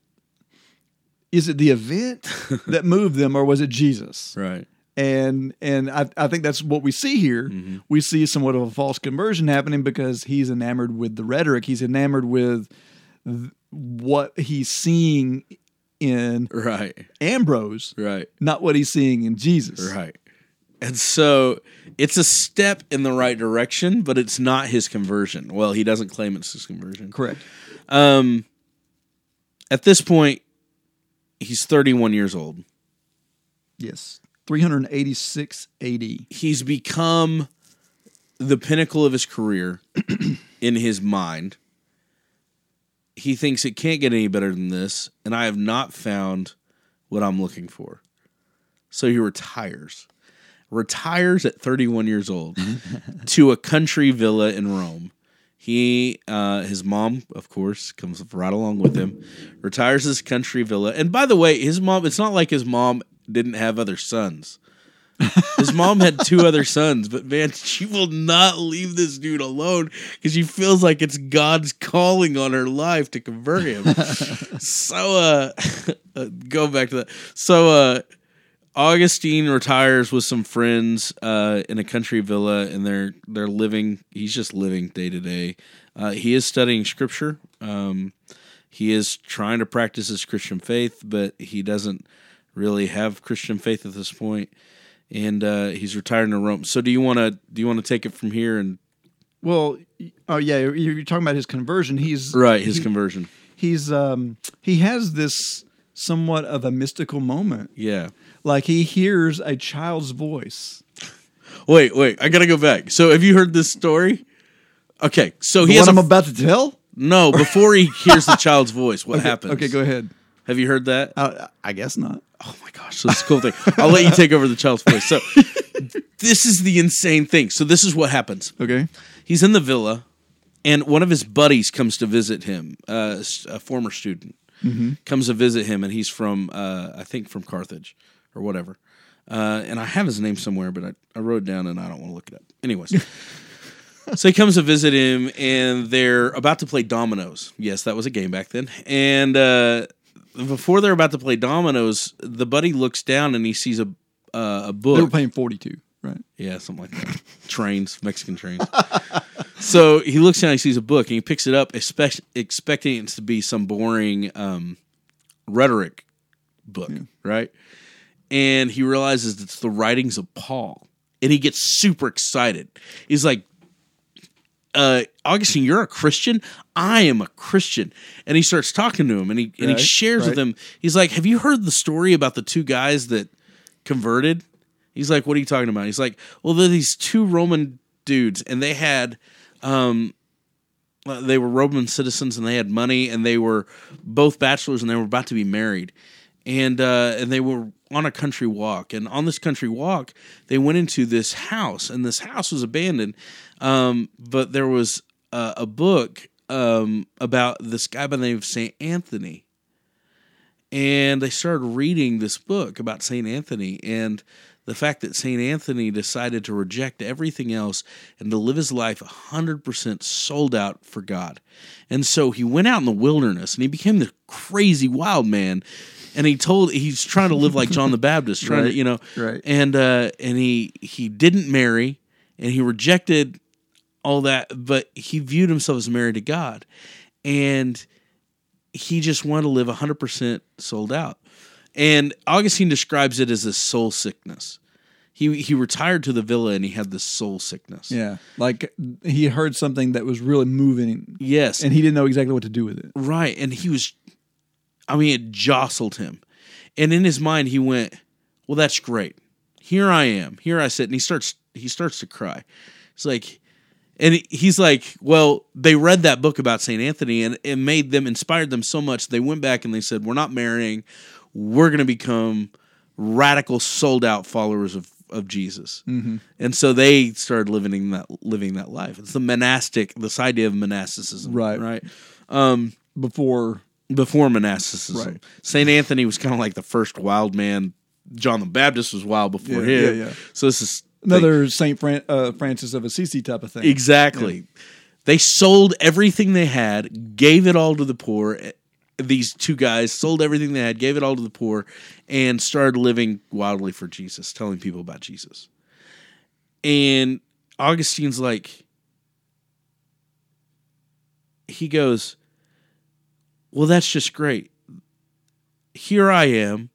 Speaker 2: is it the event that moved them, or was it Jesus?
Speaker 3: right.
Speaker 2: And and I, I think that's what we see here.
Speaker 3: Mm-hmm.
Speaker 2: We see somewhat of a false conversion happening because he's enamored with the rhetoric. He's enamored with th- what he's seeing in
Speaker 3: Right.
Speaker 2: Ambrose,
Speaker 3: Right.
Speaker 2: not what he's seeing in Jesus.
Speaker 3: Right. And so it's a step in the right direction, but it's not his conversion. Well, he doesn't claim it's his conversion.
Speaker 2: Correct.
Speaker 3: Um, at this point, he's 31 years old.
Speaker 2: Yes. 386 AD.
Speaker 3: He's become the pinnacle of his career in his mind. He thinks it can't get any better than this, and I have not found what I'm looking for. So he retires. Retires at 31 years old to a country villa in Rome. He, uh, his mom, of course, comes right along with him. Retires his country villa, and by the way, his mom. It's not like his mom didn't have other sons. His mom had two other sons, but man, she will not leave this dude alone because she feels like it's God's calling on her life to convert him. so, uh, uh, go back to that. So, uh, Augustine retires with some friends uh, in a country villa, and they're they're living. He's just living day to day. Uh, He is studying scripture. Um, he is trying to practice his Christian faith, but he doesn't really have Christian faith at this. And uh, he's retired to Rome. So, do you want to do you want to take it from here and
Speaker 2: Well, oh yeah, you're you're talking about his conversion. He's
Speaker 3: right his
Speaker 2: he-
Speaker 3: conversion?
Speaker 2: He's um he has this somewhat of a mystical moment.
Speaker 3: Yeah.
Speaker 2: Like he hears a child's voice.
Speaker 3: Wait, wait. I gotta go back. So, have you heard this story? Okay, so he
Speaker 2: The
Speaker 3: has a
Speaker 2: I'm about to tell?
Speaker 3: no. Before he hears the child's voice, what
Speaker 2: Okay,
Speaker 3: happens?
Speaker 2: Okay, go ahead.
Speaker 3: Have you heard that?
Speaker 2: Uh, I guess not.
Speaker 3: Oh my gosh, so this is a cool thing. I'll let you take over the child's voice. So this is the insane thing. So this is what happens.
Speaker 2: Okay.
Speaker 3: He's in the villa, and one of his buddies comes to visit him. Uh, a former student comes to visit him, and he's from uh, I think from Carthage or whatever. Uh, and I have his name somewhere, but I, I wrote it down and I don't want to look it up. Anyways. So he comes to visit him, and they're about to play dominoes. Yes, that was a game back then. And uh, before they're about to play dominoes, the buddy looks down and he sees a uh, a book.
Speaker 2: They were paying 42, right?
Speaker 3: Yeah, something like that. trains, Mexican trains. so he looks down, he sees a book, and he picks it up, expect, expecting it to be some boring um, rhetoric book, right? And he realizes it's the writings of Paul, and he gets super excited. He's like, uh, Augustine, you're a Christian. I am a Christian, and he starts talking to him, and he and he
Speaker 2: Right,
Speaker 3: shares with him. He's like, "Have you heard the story about the two guys that converted?" He's like, "What are you talking about?" He's like, "Well, they're these two Roman dudes, and they had, um, they were Roman citizens, and they had money, and they were both bachelors, and they were about to be married, and uh, and they were on a country walk, and on this country walk, they went into this house, and this house was abandoned, um, but there was a book um, about this guy by the name of Saint Anthony." and they started reading this book about St. Anthony and the fact that St. Anthony decided to reject everything else and to live his life 100% sold out for God. And so he went out in the wilderness and he became the crazy wild man. And he told he's trying to live like John the Baptist, trying
Speaker 2: Right,
Speaker 3: to, you know,
Speaker 2: right.
Speaker 3: and uh, and he he didn't marry and he rejected all that, but he viewed himself as married to God. And he just wanted to live 100% sold out. And Augustine describes it as a soul sickness. He he retired to the villa and he had this soul sickness.
Speaker 2: Yeah. Like he heard something that was really moving
Speaker 3: Yes.
Speaker 2: and he didn't know exactly what to do with it.
Speaker 3: right. And he was I mean it jostled him. And in his mind he went, "Well, that's great. Here I am. Here I sit." And he starts he starts to cry. It's like And he's like, well, they read that book about St. Anthony and it made them, inspired them so much. They went back and they said, we're not marrying. We're going to become radical, sold out followers of, of Jesus.
Speaker 2: Mm-hmm.
Speaker 3: And so they started living that, living that life. It's the monastic, this idea of monasticism.
Speaker 2: Right.
Speaker 3: Right. Um,
Speaker 2: Before
Speaker 3: before monasticism.
Speaker 2: Right.
Speaker 3: St. Anthony was kind of like the first wild man. John the Baptist was wild before
Speaker 2: Yeah,
Speaker 3: him.
Speaker 2: yeah, yeah.
Speaker 3: So this is
Speaker 2: another Saint Fran- uh, Francis of Assisi type of thing.
Speaker 3: Exactly. They sold everything they had, gave it all to the poor. These two guys sold everything they had, gave it all to the poor, and started living wildly for Jesus, telling people about Jesus. And Augustine's like, he goes, Well, that's just great. Here I am.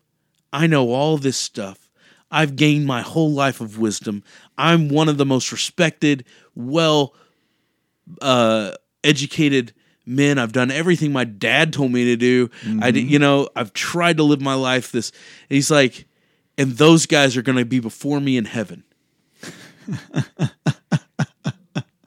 Speaker 3: I know all this stuff. I've gained my whole life of wisdom. I'm one of the most respected, well uh, educated men. I've done everything my dad told me to do. I did, you know, I've tried to live my life this. He's like, and those guys are going to be before me in heaven.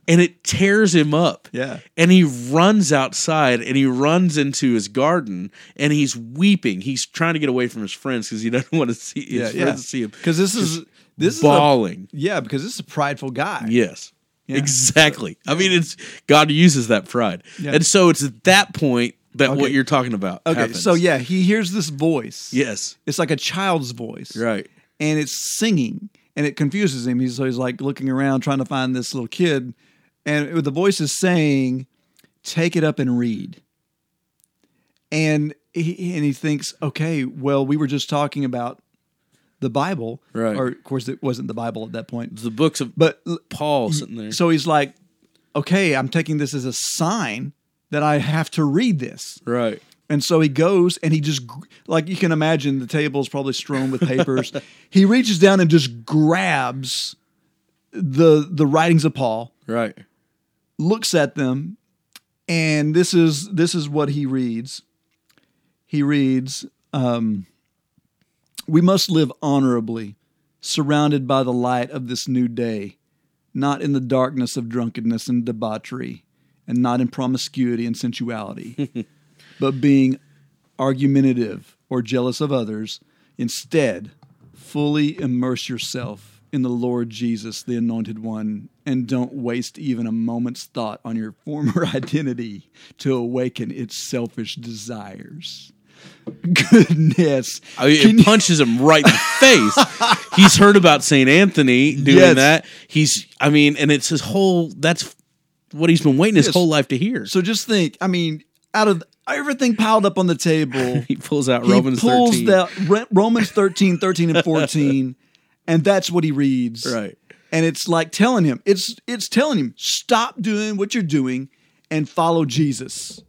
Speaker 3: and it tears him up.
Speaker 2: Yeah.
Speaker 3: And he runs outside and he runs into his garden and he's weeping. He's trying to get away from his friends because he doesn't want to see his
Speaker 2: Yeah,
Speaker 3: friends
Speaker 2: yeah.
Speaker 3: see him.
Speaker 2: Because this is this is a,
Speaker 3: bawling.
Speaker 2: yeah, because this is a prideful guy.
Speaker 3: Yes.
Speaker 2: Yeah.
Speaker 3: Exactly. I mean, it's God uses that pride, and so it's at that point that
Speaker 2: Okay.
Speaker 3: what you're talking about.
Speaker 2: Okay,
Speaker 3: happens.
Speaker 2: so yeah, he hears this voice.
Speaker 3: yes,
Speaker 2: It's like a child's voice.
Speaker 3: right,
Speaker 2: And it's singing and it confuses him. He's so he's like looking around trying to find this little kid. And the voice is saying, Take it up and read. And he and he thinks, okay, well, we were just talking about the Bible.
Speaker 3: Right.
Speaker 2: Or of course it wasn't the Bible at that point.
Speaker 3: the books of
Speaker 2: But
Speaker 3: Paul sitting there.
Speaker 2: so he's like, okay, I'm taking this as a sign that I have to read this.
Speaker 3: right,
Speaker 2: And so he goes and he just, like you can imagine, the table's probably strewn with papers. he reaches down and just grabs the the writings of Paul,
Speaker 3: right,
Speaker 2: looks at them, and this is this is what he reads. He reads, um, "We must live honorably, surrounded by the light of this new day, not in the darkness of drunkenness and debauchery, and not in promiscuity and sensuality, but being argumentative or jealous of others. Instead, fully immerse yourself in the Lord Jesus, the Anointed One, and don't waste even a moment's thought on your former identity to awaken its selfish desires. Goodness.
Speaker 3: Oh, I mean,
Speaker 2: Can
Speaker 3: it
Speaker 2: you-
Speaker 3: punches him right in the face. He's heard about Saint Anthony doing
Speaker 2: Yes.
Speaker 3: that. He's, I mean, and it's his whole. That's what he's been waiting his
Speaker 2: Yes.
Speaker 3: whole life to hear.
Speaker 2: So just think, I mean, out of everything piled up on the table,
Speaker 3: he pulls out
Speaker 2: he
Speaker 3: Romans
Speaker 2: pulls
Speaker 3: thirteen.
Speaker 2: that Romans 13, 13 and 14, and that's what he reads.
Speaker 3: Right.
Speaker 2: And it's like telling him, it's it's telling him, stop doing what you're doing and follow Jesus.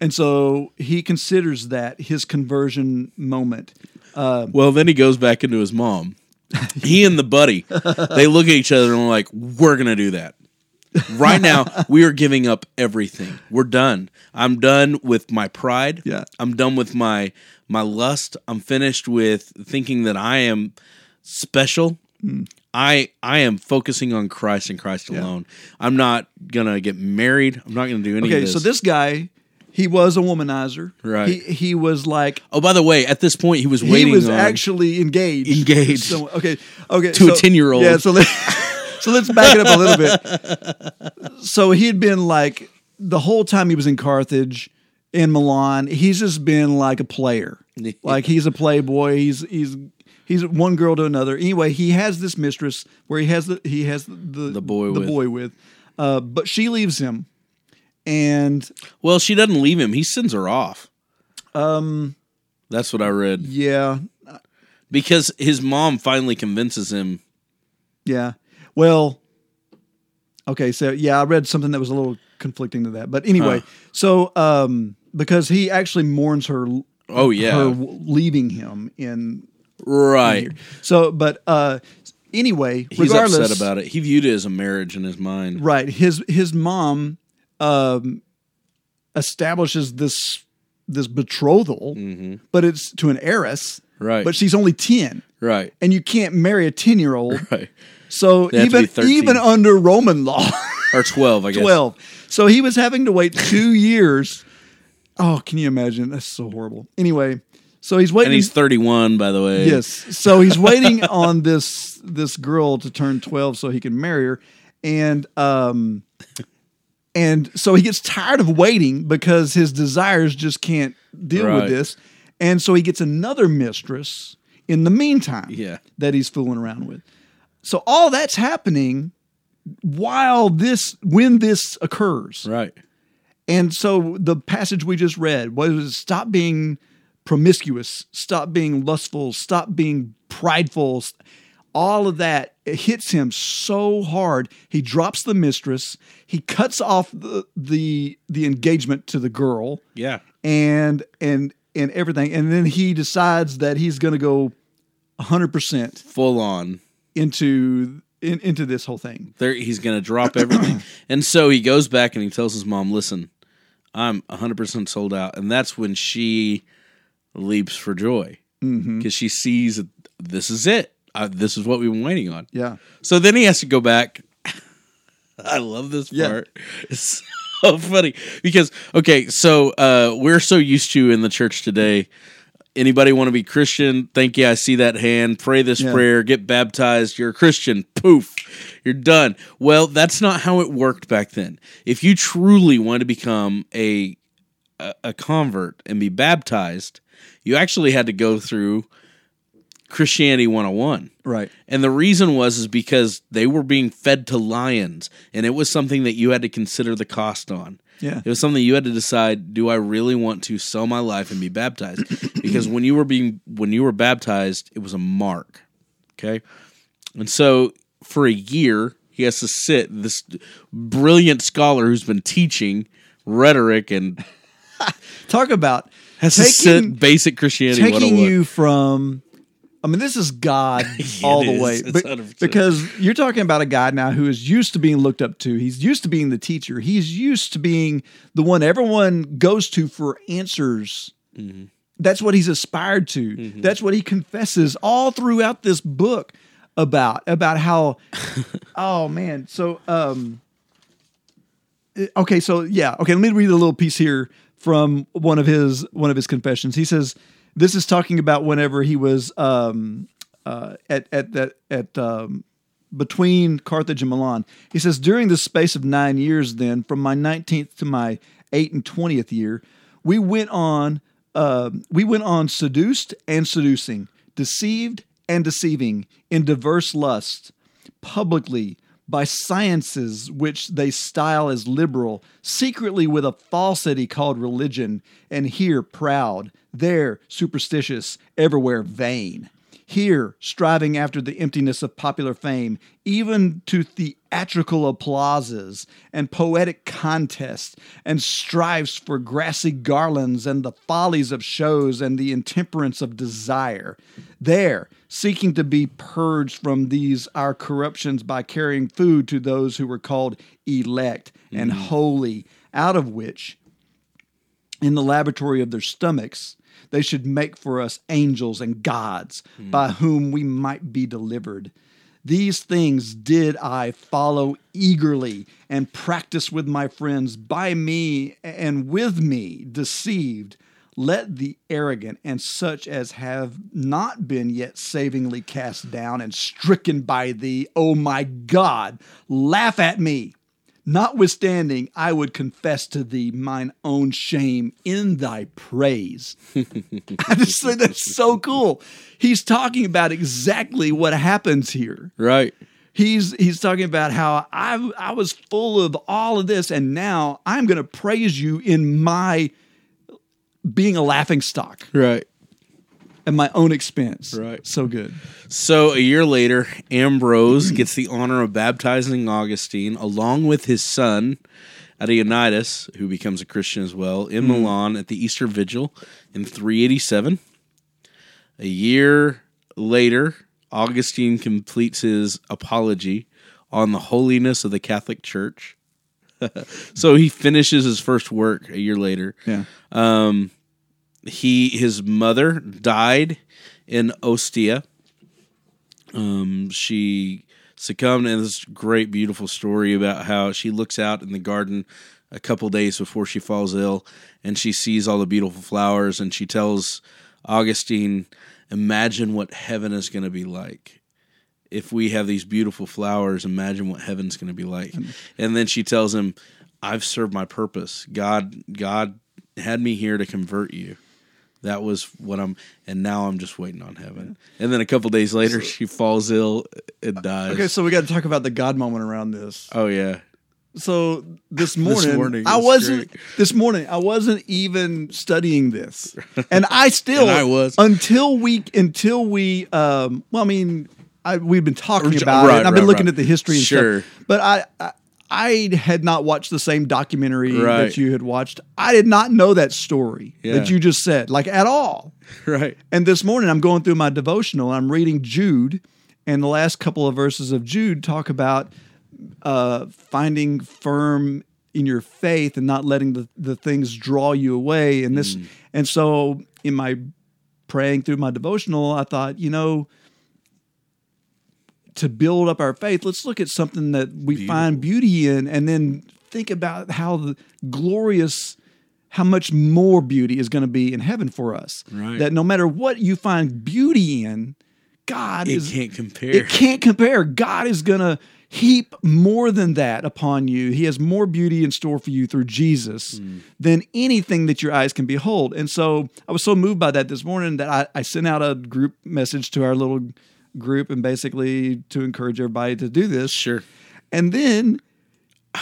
Speaker 2: And so he considers that his conversion moment.
Speaker 3: Uh, well, then he goes back into his mom. He and the buddy, they look at each other and are like, "We're gonna do that." Right now, we are giving up everything. We're done. I'm done with my pride.
Speaker 2: Yeah.
Speaker 3: I'm done with my my lust. I'm finished with thinking that I am special. Hmm. I I am focusing on Christ and Christ alone. I'm not gonna get married. I'm not gonna do any of
Speaker 2: Okay, so this guy, he was a womanizer.
Speaker 3: Right.
Speaker 2: He he was like
Speaker 3: Oh, by the way, at this point, he was waiting.
Speaker 2: he was actually engaged.
Speaker 3: Engaged.
Speaker 2: So, okay. Okay.
Speaker 3: To a 10-year-old.
Speaker 2: Yeah. So let, so let's back it up a little bit. So he had been like the whole time he was in Carthage, in Milan. He's just been like a player. like he's a playboy. He's he's he's one girl to another. Anyway, he has this mistress where he has the he has the the,
Speaker 3: The boy
Speaker 2: the
Speaker 3: with.
Speaker 2: boy with, uh, but she leaves him, and
Speaker 3: Well, she doesn't leave him. He sends her off. Um, that's what I read
Speaker 2: yeah,
Speaker 3: because his mom finally convinces him.
Speaker 2: Yeah. Well, okay. So yeah, I read something that was a little conflicting to that, but anyway,
Speaker 3: Huh.
Speaker 2: so um, because he actually mourns her,
Speaker 3: Oh yeah,
Speaker 2: her leaving him in
Speaker 3: right.
Speaker 2: so, but uh, anyway,
Speaker 3: He's
Speaker 2: regardless
Speaker 3: upset about it. He viewed it as a marriage in his mind.
Speaker 2: Right. His his mom um, establishes this this betrothal, but it's to an heiress,
Speaker 3: Mm-hmm. Right.
Speaker 2: But she's only ten,
Speaker 3: Right.
Speaker 2: and you can't marry a ten year old.
Speaker 3: Right.
Speaker 2: So
Speaker 3: They have to be
Speaker 2: even
Speaker 3: 13.
Speaker 2: even under Roman law,
Speaker 3: or twelve, I guess.
Speaker 2: twelve. So he was having to wait two years. Oh, can you imagine? That's so horrible. Anyway, so he's waiting.
Speaker 3: and he's thirty-one, by the way.
Speaker 2: Yes. So he's waiting on this this girl to turn 12 so he can marry her. And um and so he gets tired of waiting because his desires just can't deal
Speaker 3: Right.
Speaker 2: with this. And so he gets another mistress in the meantime
Speaker 3: Yeah.
Speaker 2: that he's fooling around with. So all that's happening while this when this occurs.
Speaker 3: Right.
Speaker 2: And so the passage we just read was stop being promiscuous, stop being lustful, stop being prideful. All of that it hits him so hard. He drops the mistress. He cuts off the the, the engagement to the girl
Speaker 3: Yeah.
Speaker 2: and and and everything. And then he decides that he's going to go 100%
Speaker 3: Full on.
Speaker 2: into in, into this whole thing.
Speaker 3: There, he's going to drop everything, and so he goes back and he tells his mom, "Listen, I'm 100 percent sold out," and that's when she leaps for joy because she sees this is it. Uh, this is what we've been waiting on.
Speaker 2: Yeah.
Speaker 3: So then he has to go back. I love this
Speaker 2: Yeah.
Speaker 3: part. It's so funny because okay, so uh, we're so used to in the church today. Anybody want to be Christian? Thank you. I see that hand. Pray this
Speaker 2: Yeah.
Speaker 3: prayer. Get baptized. You're a Christian. Poof. You're done. Well, that's not how it worked back then. If you truly want to become a, a convert and be baptized, you actually had to go through Christianity 101.
Speaker 2: Right.
Speaker 3: And the reason was is because they were being fed to lions, and it was something that you had to consider the cost on.
Speaker 2: Yeah.
Speaker 3: It was something you had to decide: Do I really want to sell my life and be baptized? because when you were being when you were baptized, it was a mark. Okay, and so for a year, he has to sit. This brilliant scholar who's been teaching rhetoric and
Speaker 2: Talk about
Speaker 3: to
Speaker 2: Taking-
Speaker 3: basic Christianity.
Speaker 2: taking you from I mean this is God all the
Speaker 3: is.
Speaker 2: way.
Speaker 3: 100%.
Speaker 2: because you're talking about a guy now who is used to being looked up to. He's used to being the teacher. He's used to being the one everyone goes to for answers.
Speaker 3: Mm-hmm.
Speaker 2: that's what he's aspired to. That's what he confesses all throughout this book about about how oh man. So um okay so yeah. Okay let me read a little piece here from one of his one of his confessions he says this is talking about whenever he was um uh at at that at um between Carthage and Milan. He says, During the space of nine years, then, from my 19th to my 8 and 20th year, we went on, uh, we went on seduced and seducing, deceived and deceiving in diverse lusts, publicly by sciences which they style as liberal, secretly with a falsity called religion, and here proud, there superstitious, everywhere vain here striving after the emptiness of popular fame, even to theatrical applauses and poetic contests, and strives for grassy garlands and the follies of shows and the intemperance of desire. There, seeking to be purged from these our corruptions by carrying food to those who were called elect and mm. holy, out of which in the laboratory of their stomachs, they should make for us angels and gods hmm. by whom we might be delivered. These things did I follow eagerly and practice with my friends, by me and with me deceived. Let the arrogant and such as have not been yet savingly cast down and stricken by thee, O my God, laugh at me. Notwithstanding, I would confess to thee mine own shame in thy praise. I just think that's so cool. He's talking about exactly what happens here.
Speaker 3: right.
Speaker 2: He's he's talking about how I I was full of all of this, and now I'm going to praise you in my being a laughing stock
Speaker 3: Right.
Speaker 2: At my own expense.
Speaker 3: Right.
Speaker 2: So good.
Speaker 3: So a year later, Ambrose gets the honor of baptizing Augustine along with his son, Adeodatus, who becomes a Christian as well, in hmm. Milan at the Easter Vigil in 387. A year later, Augustine completes his apology on the holiness of the Catholic Church. so he finishes his first work a year later
Speaker 2: Yeah.
Speaker 3: Um, he his mother died in Ostia. Um, she succumbed. And this great, beautiful story about how she looks out in the garden a couple days before she falls ill, and she sees all the beautiful flowers, and she tells Augustine, "Imagine what heaven is going to be like." If we have these beautiful flowers, imagine what heaven's going to be like. And then she tells him, "I've served my purpose. God, God had me here to convert you. That was what I'm, and now I'm just waiting on heaven. And then a couple days later, she falls ill and dies.
Speaker 2: Okay, so we got to talk about the God moment around this.
Speaker 3: oh yeah,
Speaker 2: So this morning,
Speaker 3: morning
Speaker 2: I
Speaker 3: was
Speaker 2: wasn't.
Speaker 3: great.
Speaker 2: This morning, I wasn't even studying this, and I still,
Speaker 3: And I was.
Speaker 2: until we until we. Um, well, I mean, I, we've been talking
Speaker 3: Right,
Speaker 2: about it. And I've been
Speaker 3: right,
Speaker 2: looking
Speaker 3: right.
Speaker 2: at the history and
Speaker 3: Sure.
Speaker 2: stuff, but I. I I had not watched the same documentary
Speaker 3: Right.
Speaker 2: that you had watched. I did not know that story
Speaker 3: Yeah.
Speaker 2: that you just said, like at all.
Speaker 3: right.
Speaker 2: And this morning I'm going through my devotional and I'm reading Jude, and the last couple of verses of Jude talk about uh, finding firm in your faith and not letting the, the things draw you away. And this, and so in my praying through my devotional, I thought, you know, to build up our faith, let's look at something that we find beauty in, and then think about how the glorious, how much more beauty is going to be in heaven for us.
Speaker 3: Right.
Speaker 2: That no matter what you find beauty in, God
Speaker 3: It
Speaker 2: is
Speaker 3: can't compare.
Speaker 2: it can't compare. God is going to heap more than that upon you. He has more beauty in store for you through Jesus hmm. than anything that your eyes can behold. And so I was so moved by that this morning that I, I sent out a group message to our little group and basically to encourage everybody to do this.
Speaker 3: Sure.
Speaker 2: And then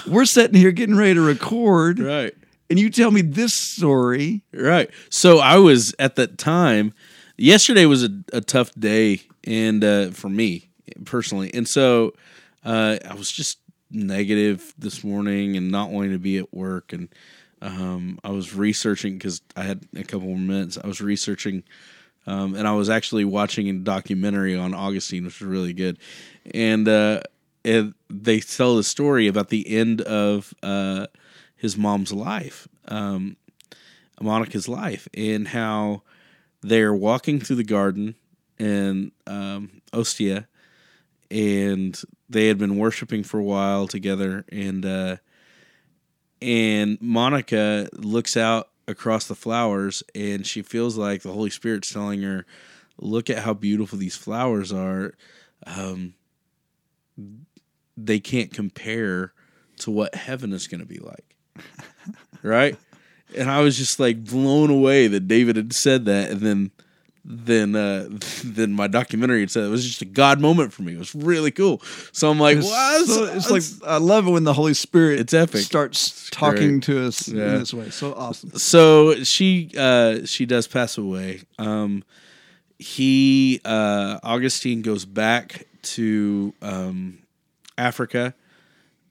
Speaker 2: we're sitting here getting ready to record,
Speaker 3: Right.
Speaker 2: and you tell me this story.
Speaker 3: Right. So I was at that time. Yesterday was a, a tough day, and uh, for me personally, and so uh, I was just negative this morning and not wanting to be at work, and um, I was researching because I had a couple more minutes. I was researching, um, and I was actually watching a documentary on Augustine, which was really good, and uh, they tell the story about the end of uh, his mom's life. Um, Monica's life and how they're walking through the garden in um, Ostia, and they had been worshiping for a while together, and uh, and Monica looks out across the flowers, and she feels like the Holy Spirit's telling her, "Look at how beautiful these flowers are. Um, they can't compare to what heaven is going to be like." right? And I was just like blown away that David had said that, and then then uh then my documentary had said it was just a God moment for me. It was really cool. So I'm like,
Speaker 2: It's,
Speaker 3: wow,
Speaker 2: so- it's like I love it when the Holy Spirit
Speaker 3: It's epic.
Speaker 2: starts talking
Speaker 3: great.
Speaker 2: to us
Speaker 3: Yeah.
Speaker 2: in this way. So awesome.
Speaker 3: so she uh she does pass away. Um he uh Augustine goes back to um Africa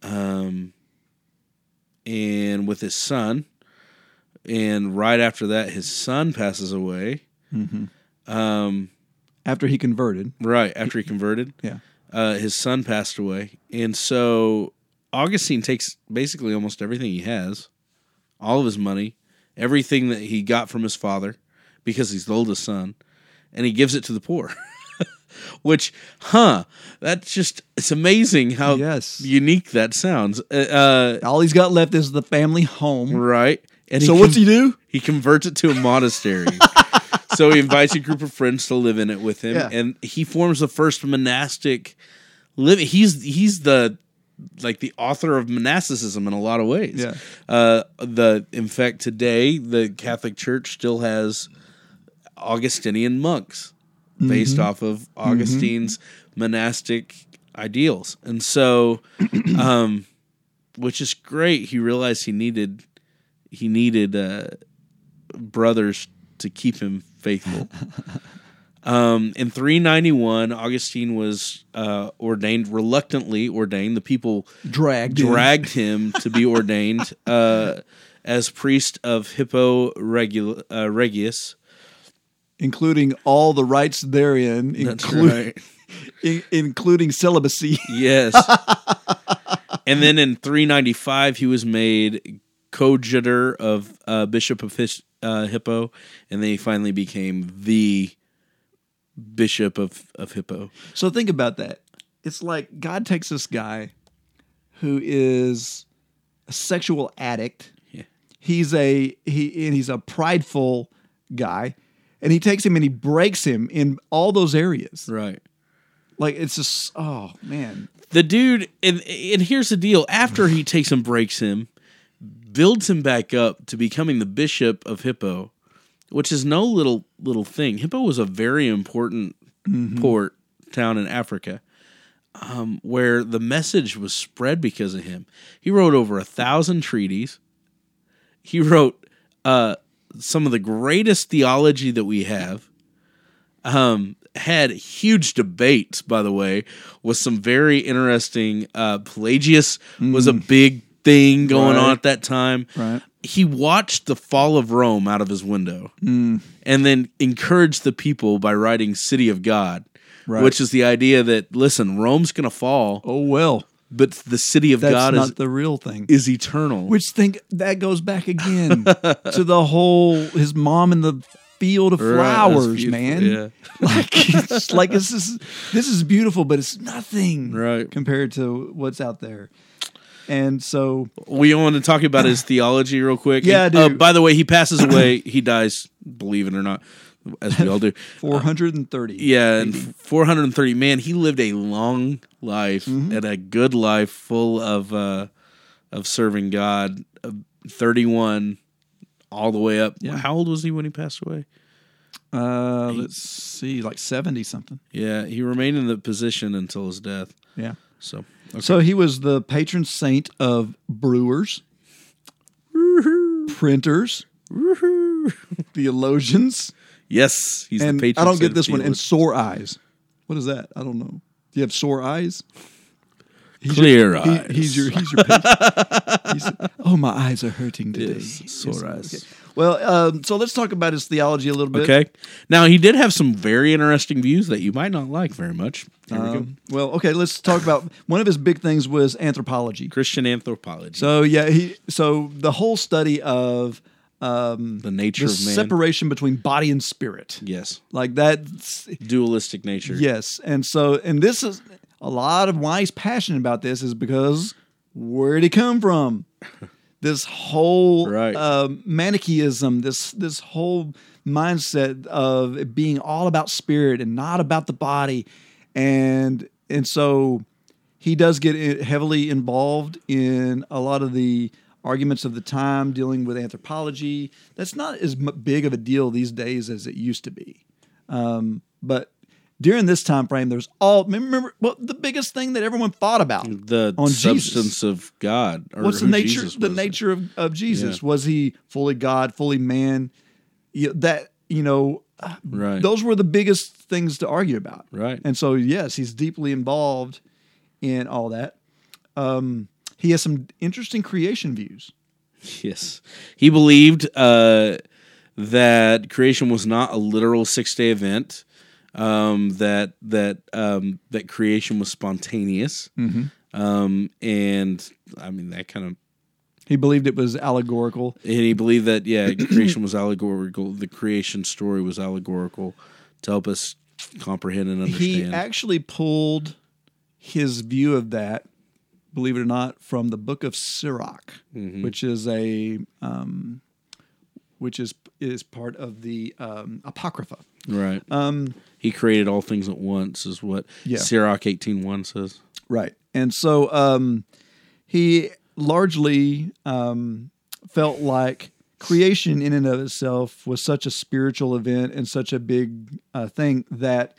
Speaker 3: um and with his son and right after that his son passes away. Um
Speaker 2: After he converted,
Speaker 3: right after he converted.
Speaker 2: yeah,
Speaker 3: uh, his son passed away, and so Augustine takes basically almost everything he has, all of his money, everything that he got from his father, because he's the oldest son, and he gives it to the poor. Which, huh? That's just it's amazing how
Speaker 2: Yes.
Speaker 3: unique that sounds. Uh,
Speaker 2: all he's got left is the family
Speaker 3: uh,
Speaker 2: home.
Speaker 3: right? And
Speaker 2: So
Speaker 3: he
Speaker 2: what's
Speaker 3: con-
Speaker 2: he do?
Speaker 3: he converts it to a monastery. so he invites a group of friends to live in it with him,
Speaker 2: Yeah.
Speaker 3: and he forms the first monastic living. He's he's the like the author of monasticism in a lot of ways.
Speaker 2: Yeah.
Speaker 3: Uh, the in fact today the Catholic Church still has Augustinian monks based
Speaker 2: Mm-hmm.
Speaker 3: off of Augustine's monastic ideals, and so, um, which is great. He realized he needed he needed uh, brothers to keep him faithful. um, in 391, Augustine was uh, ordained, reluctantly ordained. The people
Speaker 2: Dragged.
Speaker 3: dragged him to be ordained uh, as priest of Hippo Regul- uh, Regius.
Speaker 2: including all the rights therein,
Speaker 3: That's
Speaker 2: inclu-
Speaker 3: right.
Speaker 2: in- including celibacy.
Speaker 3: Yes. and then in 395, he was made coadjutor of uh, Bishop of His- uh, Hippo, and then he finally became the Bishop of, of Hippo.
Speaker 2: So think about that. it's like God takes this guy who is a sexual addict.
Speaker 3: Yeah.
Speaker 2: He's a he and he's a prideful guy, and he takes him and he breaks him in all those areas.
Speaker 3: Right.
Speaker 2: Like it's just oh man,
Speaker 3: The dude, and and here's the deal: after he takes and breaks him, builds him back up to becoming the bishop of Hippo, which is no little little thing. Hippo was a very important port town in Africa, um, where the message was spread because of him. He wrote over a thousand treaties. He wrote uh, some of the greatest theology that we have. Um, had huge debates, by the way, with some very interesting. Uh, Pelagius was a big thing going on at that time.
Speaker 2: right?
Speaker 3: He watched the fall of Rome out of his window, mm. and then encouraged the people by writing "City of God,"
Speaker 2: Right.
Speaker 3: which is the idea that listen, Rome's going to fall,
Speaker 2: Oh well,
Speaker 3: but the city of
Speaker 2: that's
Speaker 3: God
Speaker 2: not
Speaker 3: is
Speaker 2: the real thing.
Speaker 3: is eternal.
Speaker 2: Which think that goes back again to the whole his mom in the field of flowers, man.
Speaker 3: yeah.
Speaker 2: Like it's like this is this is beautiful, but it's nothing
Speaker 3: Right.
Speaker 2: compared to what's out there. And so
Speaker 3: We want to talk about his theology real quick.
Speaker 2: Yeah,
Speaker 3: And, uh, by the way, he passes away. he dies, believe it or not, as we all do.
Speaker 2: 430.
Speaker 3: Yeah, and 430. Man, he lived a long life
Speaker 2: Mm-hmm.
Speaker 3: and a good life full of uh, of serving God. Uh, 31 all the way up.
Speaker 2: Yeah.
Speaker 3: How old was he when he passed away?
Speaker 2: Uh, let's see, like 70 something.
Speaker 3: Yeah, he remained in the position until his death.
Speaker 2: Yeah.
Speaker 3: So, okay.
Speaker 2: So he was the patron saint of brewers, printers, theologians,
Speaker 3: yes, he's
Speaker 2: and
Speaker 3: the patron saint.
Speaker 2: I don't get this one. And sore eyes. What is that? I don't know. Do you have sore eyes? He's
Speaker 3: Clear
Speaker 2: your, he-
Speaker 3: eyes.
Speaker 2: he's your. He's your. patron. He's- oh, my eyes are hurting today.
Speaker 3: Yes, sore eyes.
Speaker 2: Okay. Well, um, so let's talk about his theology a little bit.
Speaker 3: Okay. Now he did have some very interesting views that you might not like very much. Here we go.
Speaker 2: Um, well, okay. Let's talk about one of his big things was anthropology.
Speaker 3: Christian anthropology.
Speaker 2: So yeah, he so the whole study of um,
Speaker 3: the nature
Speaker 2: the
Speaker 3: of man.
Speaker 2: separation between body and spirit,
Speaker 3: yes.
Speaker 2: like that
Speaker 3: Dualistic nature.
Speaker 2: yes, and so and this is a lot of why he's passionate about this is because where did he come from? This whole
Speaker 3: Right.
Speaker 2: um, Manichaeism, this this whole mindset of it being all about spirit and not about the body, and and so he does get heavily involved in a lot of the arguments of the time dealing with anthropology. That's not as big of a deal these days as it used to be. Um, but during this time frame, there's all remember well the biggest thing that everyone thought about
Speaker 3: The
Speaker 2: On
Speaker 3: substance
Speaker 2: Jesus.
Speaker 3: of God. Or
Speaker 2: what's the nature the nature of, of jesus
Speaker 3: Yeah.
Speaker 2: was he fully god fully man You- that you know
Speaker 3: Right.
Speaker 2: those were the biggest things to argue about
Speaker 3: Right.
Speaker 2: and so yes he's deeply involved in all that um, he has some interesting creation views
Speaker 3: Yes. He believed uh, that creation was not a literal six day event. Um, that that um, that creation was spontaneous,
Speaker 2: Mm-hmm.
Speaker 3: um, and I mean that kind of.
Speaker 2: he believed it was allegorical
Speaker 3: And he believed that yeah, creation was allegorical. The creation story was allegorical to help us comprehend and understand.
Speaker 2: he actually pulled his view of that believe it or not from the book of sirach
Speaker 3: Mm-hmm.
Speaker 2: which is a um, which is is part of the um, apocrypha
Speaker 3: right.
Speaker 2: um,
Speaker 3: he created all things at once, is what
Speaker 2: Yeah.
Speaker 3: Sirach eighteen one says.
Speaker 2: right and so um, he largely um, felt like creation in and of itself was such a spiritual event and such a big uh, thing that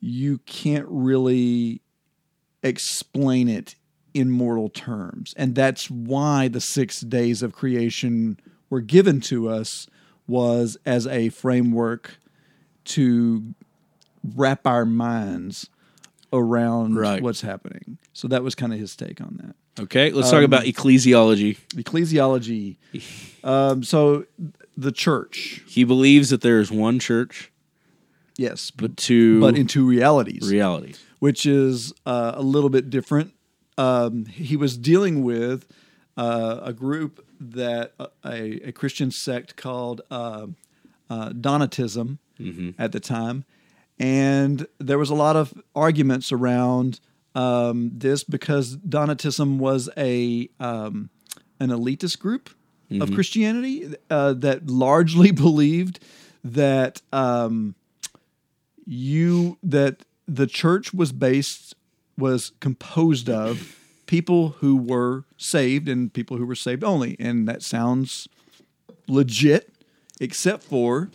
Speaker 2: you can't really explain it in mortal terms. And that's why the six days of creation were given to us was as a framework to wrap our minds around
Speaker 3: Right.
Speaker 2: what's happening. So that was kind of his take on that.
Speaker 3: Okay, let's
Speaker 2: Um,
Speaker 3: talk about ecclesiology.
Speaker 2: Ecclesiology. Um, so the church,
Speaker 3: He believes that there is one church,
Speaker 2: yes,
Speaker 3: but two
Speaker 2: but into realities.
Speaker 3: realities.
Speaker 2: which is uh, a little bit different. Um, he was dealing with uh, a group that uh, a, a Christian sect called uh, Donatism at the time, and there was a lot of arguments around um, this because Donatism was a um, an elitist group of Christianity uh, that largely believed that um, you that the church was based was composed of people who were saved and people who were saved only, and that sounds legit, except for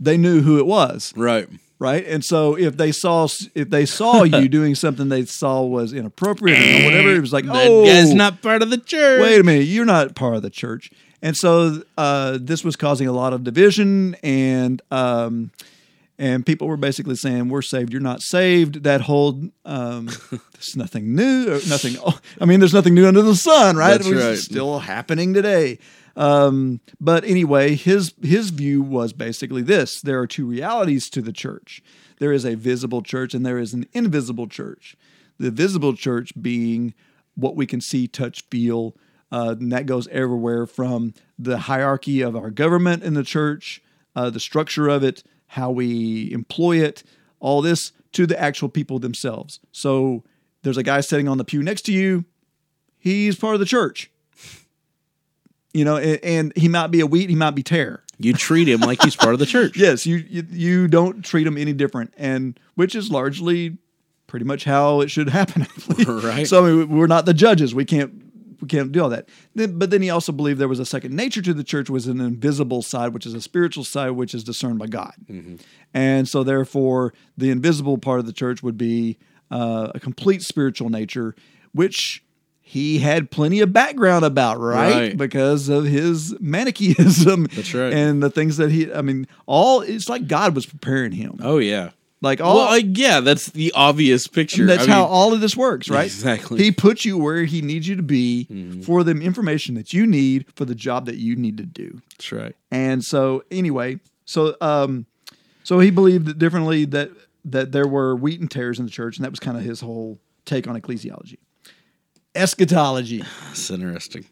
Speaker 2: they knew who it was
Speaker 3: Right.
Speaker 2: right? And so if they saw if they saw you doing something they saw was inappropriate or whatever, it was like,
Speaker 3: That
Speaker 2: oh,
Speaker 3: guy's not part of the church.
Speaker 2: wait a minute, you're not part of the church. And so uh, this was causing a lot of division, and um, and people were basically saying, "We're saved, you're not saved." That whole um, there's nothing new, or nothing. I mean, there's nothing new under the sun, right?
Speaker 3: That's
Speaker 2: It was
Speaker 3: right.
Speaker 2: Still happening today. Um, but anyway, his his view was basically this: there are two realities to the church. There is a visible church, and there is an invisible church. The visible church being what we can see, touch, feel, uh, and that goes everywhere from the hierarchy of our government in the church, uh, the structure of it, how we employ it, all this to the actual people themselves. So there's a guy sitting on the pew next to you. He's part of the church. You know, and, and he might be a wheat, he might be tear.
Speaker 3: You treat him like he's part of the church.
Speaker 2: Yes, you, you you don't treat him any different, and which is largely pretty much how it should happen.
Speaker 3: Right.
Speaker 2: So I mean, we're not the judges. We can't we can't do all that. Then, but then he also believed there was a second nature to the church, was an invisible side, which is a spiritual side, which is discerned by God. And so therefore, the invisible part of the church would be uh, a complete spiritual nature, which he had plenty of background about, right?
Speaker 3: Right.
Speaker 2: Because of his Manichaeism.
Speaker 3: That's right.
Speaker 2: And the things that he, I mean, all it's like God was preparing him.
Speaker 3: Oh yeah.
Speaker 2: Like all,
Speaker 3: well, like, yeah, that's the obvious picture.
Speaker 2: that's
Speaker 3: I
Speaker 2: how
Speaker 3: mean,
Speaker 2: all of this works, right?
Speaker 3: Exactly.
Speaker 2: He puts you where he needs you to be for the information that you need for the job that you need to do.
Speaker 3: That's right.
Speaker 2: And so anyway, so um so he believed that differently that that there were wheat and tares in the church, and that was kind of his whole take on ecclesiology. Eschatology.
Speaker 3: That's interesting.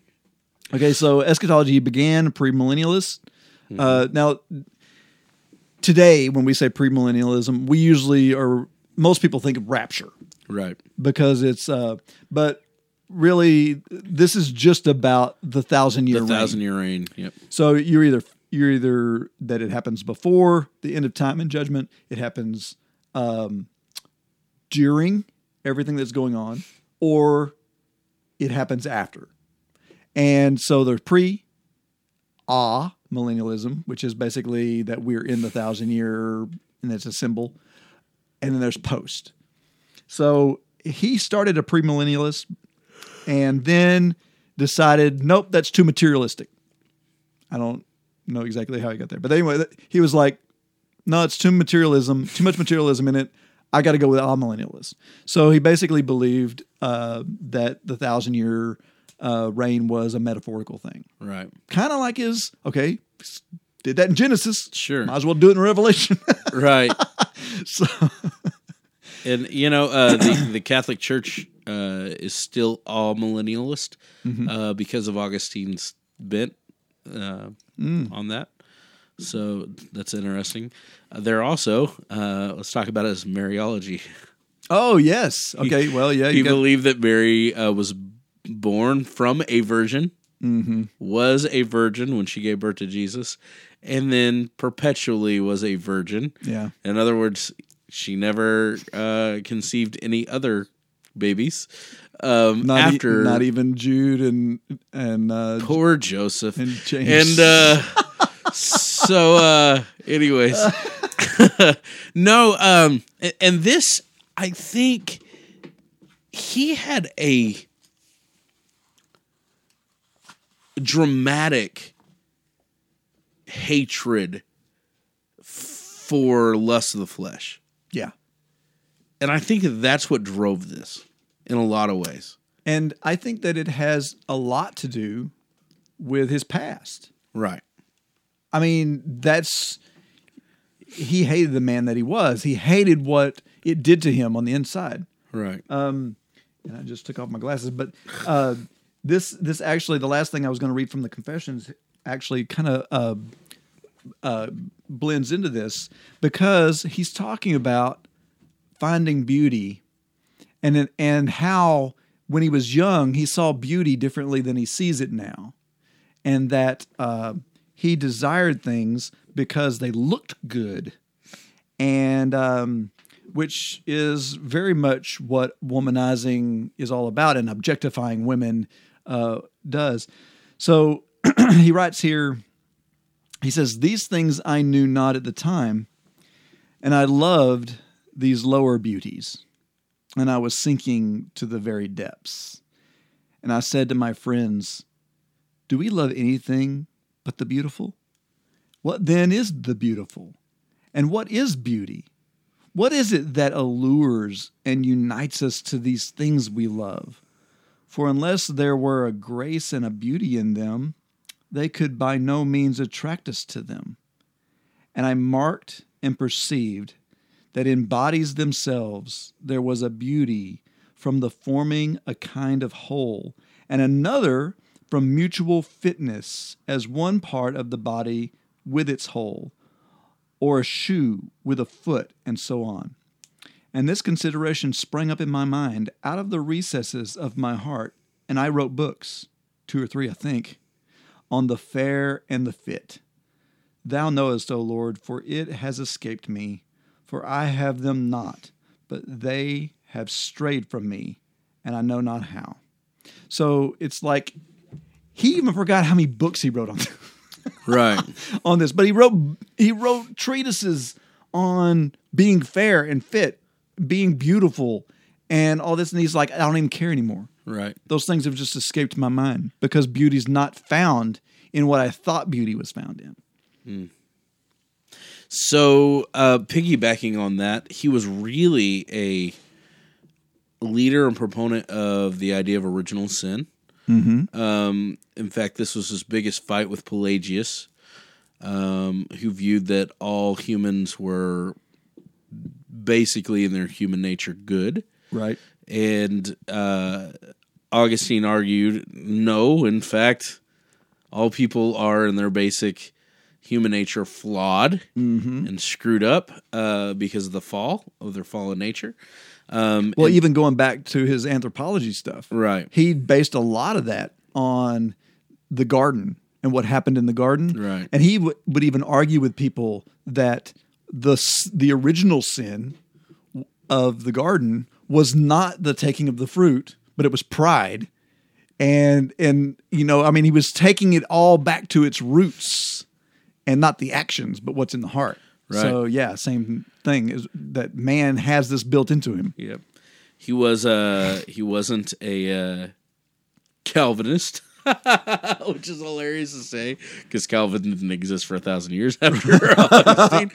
Speaker 2: Okay, so eschatology began premillennialist. Uh, now, today when we say premillennialism, we usually are most people think of rapture
Speaker 3: Right.
Speaker 2: because it's uh, but really this is just about the thousand year
Speaker 3: The
Speaker 2: reign.
Speaker 3: thousand year reign. Yep.
Speaker 2: So you're either you're either that it happens before the end of time and judgment, it happens um, during everything that's going on, or it happens after. And so there's pre, ah, millennialism, which is basically that we're in the thousand year, and it's a symbol. And then there's post. So he started a premillennialist and then decided, nope, that's too materialistic. I don't know exactly how he got there. But anyway, he was like, no, it's too materialism, too much materialism in it. I got to go with amillennialists. So he basically believed uh, that the thousand year uh, reign was a metaphorical thing.
Speaker 3: Right.
Speaker 2: Kind of like his, okay, did that in Genesis.
Speaker 3: Sure.
Speaker 2: Might as well do it in Revelation.
Speaker 3: Right.
Speaker 2: so,
Speaker 3: And you know, uh, the the Catholic Church uh, is still amillennialist
Speaker 2: Mm-hmm.
Speaker 3: uh, because of Augustine's bent uh,
Speaker 2: Mm.
Speaker 3: on that. So that's interesting. Uh, they're also uh, let's talk about it as Mariology.
Speaker 2: oh, yes. Okay. Well, yeah.
Speaker 3: He
Speaker 2: You got,
Speaker 3: believed that Mary uh, was born from a virgin,
Speaker 2: Mm-hmm.
Speaker 3: was a virgin when she gave birth to Jesus, and then perpetually was a virgin.
Speaker 2: yeah.
Speaker 3: In other words, she never uh, conceived any other babies um,
Speaker 2: Not, e-
Speaker 3: after
Speaker 2: not even Jude and, and, uh,
Speaker 3: poor Joseph.
Speaker 2: and James.
Speaker 3: And uh, so, uh, anyways, no, um, a- and this, I think he had a dramatic hatred for lust of the flesh.
Speaker 2: yeah.
Speaker 3: And I think that's what drove this in a lot of ways.
Speaker 2: And I think that it has a lot to do with his past.
Speaker 3: Right.
Speaker 2: I mean, that's he hated the man that he was. He hated what it did to him on the inside.
Speaker 3: Right.
Speaker 2: And I just took off my glasses, but uh, this this actually the last thing I was going to read from the confessions actually kind of uh, uh, blends into this because he's talking about finding beauty and and how when he was young he saw beauty differently than he sees it now, and that uh, he desired things because they looked good, and um, which is very much what womanizing is all about and objectifying women uh, does. So he writes here. He says, These things I knew not at the time, and I loved these lower beauties, and I was sinking to the very depths. And I said to my friends, Do we love anything but the beautiful? What then is the beautiful? And what is beauty? What is it that allures and unites us to these things we love? For unless there were a grace and a beauty in them, they could by no means attract us to them. And I marked and perceived that in bodies themselves there was a beauty from the forming a kind of whole, and another from mutual fitness as one part of the body with its whole, or a shoe with a foot, and so on. And this consideration sprang up in my mind out of the recesses of my heart, and I wrote books, two or three, I think, on the fair and the fit. Thou knowest, O Lord, for it has escaped me, for I have them not, but they have strayed from me, and I know not how. So it's like he even forgot how many books he wrote on
Speaker 3: Right.
Speaker 2: on this, but he wrote he wrote treatises on being fair and fit, being beautiful, and all this. And he's like, I don't even care anymore.
Speaker 3: Right.
Speaker 2: Those things have just escaped my mind because beauty's not found in what I thought beauty was found in.
Speaker 3: So, uh, piggybacking on that, he was really a leader and proponent of the idea of original sin. Mm-hmm. Um, in fact, this was his biggest fight with Pelagius, um, who viewed that all humans were basically in their human nature good.
Speaker 2: Right.
Speaker 3: And uh, Augustine argued, no, in fact, all people are in their basic human nature flawed and screwed up uh, because of the fall of their fallen nature. Um,
Speaker 2: Well,
Speaker 3: and-
Speaker 2: even going back to his anthropology stuff,
Speaker 3: right,
Speaker 2: he based a lot of that on the garden and what happened in the garden.
Speaker 3: Right.
Speaker 2: And he w- would even argue with people that the the original sin of the garden was not the taking of the fruit, but it was pride. And and you know, I mean, he was taking it all back to its roots and not the actions, but what's in the heart.
Speaker 3: Right.
Speaker 2: So yeah, same thing is that man has this built into him.
Speaker 3: Yep. He was uh he wasn't a uh Calvinist. Which is hilarious to say because Calvin didn't exist for a thousand years after Augustine.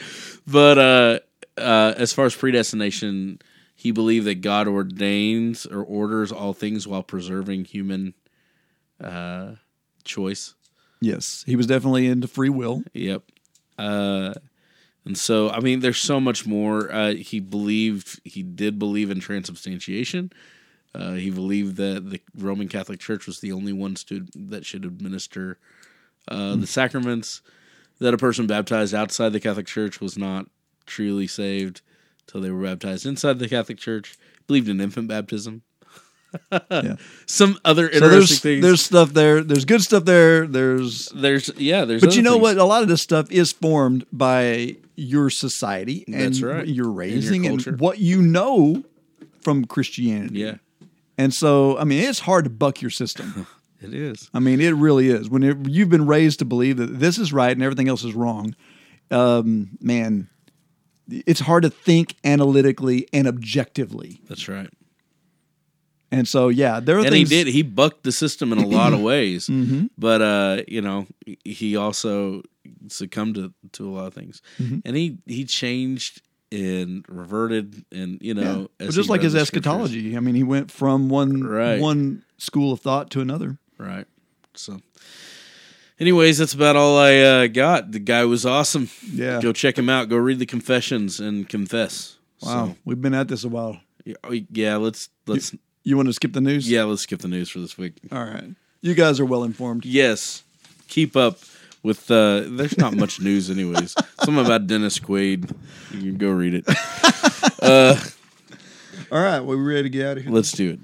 Speaker 3: But uh, uh, as far as predestination, he believed that God ordains or orders all things while preserving human uh, choice.
Speaker 2: Yes, he was definitely into free will.
Speaker 3: Yep. Uh, and so, I mean, there's so much more. Uh, he believed, he did believe in transubstantiation. Uh, he believed that the Roman Catholic Church was the only one that should administer uh, the sacraments. That a person baptized outside the Catholic Church was not truly saved till they were baptized inside the Catholic Church. Believed in infant baptism.
Speaker 2: Yeah.
Speaker 3: Some other
Speaker 2: So
Speaker 3: interesting
Speaker 2: there's
Speaker 3: things.
Speaker 2: there's stuff there. There's good stuff there. There's
Speaker 3: there's yeah, there's.
Speaker 2: but you know
Speaker 3: things.
Speaker 2: what? A lot of this stuff is formed by your society and
Speaker 3: That's right.
Speaker 2: your
Speaker 3: And your
Speaker 2: raising and, what you know from Christianity.
Speaker 3: Yeah,
Speaker 2: And so, I mean, it's hard to buck your system.
Speaker 3: it is.
Speaker 2: I mean, it really is. When it, you've been raised to believe that this is right and everything else is wrong, um, man, it's hard to think analytically and objectively.
Speaker 3: That's right.
Speaker 2: And so, yeah, there are
Speaker 3: and he did he bucked the system in a lot of ways
Speaker 2: Mm-hmm.
Speaker 3: but uh you know he also succumbed to, to a lot of things
Speaker 2: Mm-hmm.
Speaker 3: and he he changed and reverted and you
Speaker 2: Yeah.
Speaker 3: know
Speaker 2: But just like his eschatology. I mean, he went from one
Speaker 3: Right.
Speaker 2: one school of thought to another.
Speaker 3: right so anyways that's about all i uh got the guy was awesome
Speaker 2: Yeah.
Speaker 3: go check him out go read the confessions and confess
Speaker 2: Wow,
Speaker 3: so,
Speaker 2: we've been at this a while.
Speaker 3: yeah, oh, yeah let's let's
Speaker 2: You want to skip the news?
Speaker 3: yeah let's skip the news for this week
Speaker 2: All right. You guys are well informed.
Speaker 3: Yes. Keep up with uh there's not much news anyways. Something about Dennis Quaid. You can go read it. Uh
Speaker 2: All right, well, we ready to get out of here?
Speaker 3: Let's do it.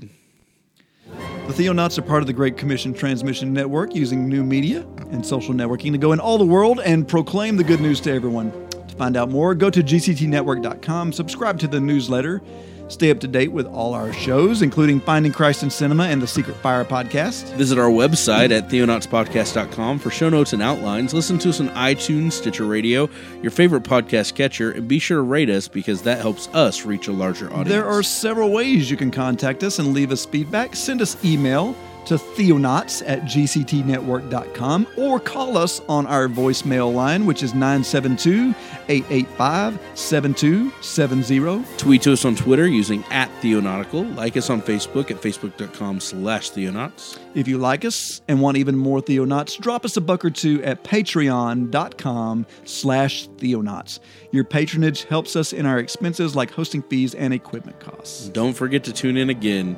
Speaker 2: The Theonauts are part of the Great Commission Transmission Network using new media and social networking to go in all the world and proclaim the good news to everyone. To find out more, go to gctnetwork.com, subscribe to the newsletter, stay up to date with all our shows, including Finding Christ in Cinema and the Secret Fire podcast.
Speaker 3: Visit our website at theonautspodcast.com for show notes and outlines. Listen to us on iTunes, Stitcher Radio, your favorite podcast catcher, and be sure to rate us because that helps us reach a larger audience.
Speaker 2: There are several ways you can contact us and leave us feedback. Send us email to theonauts at gctnetwork.com or call us on our voicemail line, which is 972 885 7270.
Speaker 3: Tweet to us on Twitter using at Theonautical. Like us on Facebook at facebook.com slash Theonauts.
Speaker 2: If you like us and want even more Theonauts, drop us a buck or two at patreon.com slash Theonauts. Your patronage helps us in our expenses like hosting fees and equipment costs.
Speaker 3: Don't forget to tune in again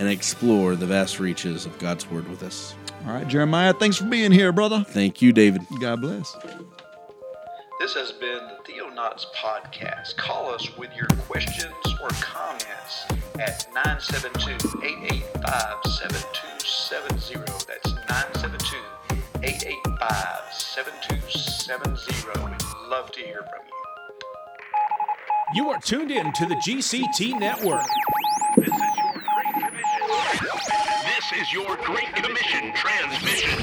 Speaker 3: and explore the vast reaches of God's Word with us.
Speaker 2: All right, Jeremiah, thanks for being here, brother.
Speaker 3: Thank you, David.
Speaker 2: God bless.
Speaker 8: This has been the Theonauts Podcast. Call us with your questions or comments at 972-885-7270. That's 972-885-7270. We'd love to hear from you.
Speaker 9: You are tuned in to the GCT Network.
Speaker 10: This is your Great Commission transmission.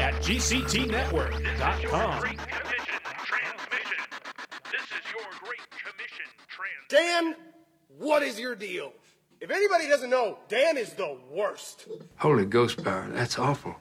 Speaker 9: At GCTNetwork.com. This is your Great Commission Transmission. This is your Great Commission Transmission.
Speaker 11: Dan, what is your deal? If anybody doesn't know, Dan is the worst.
Speaker 12: Holy ghost power, that's awful.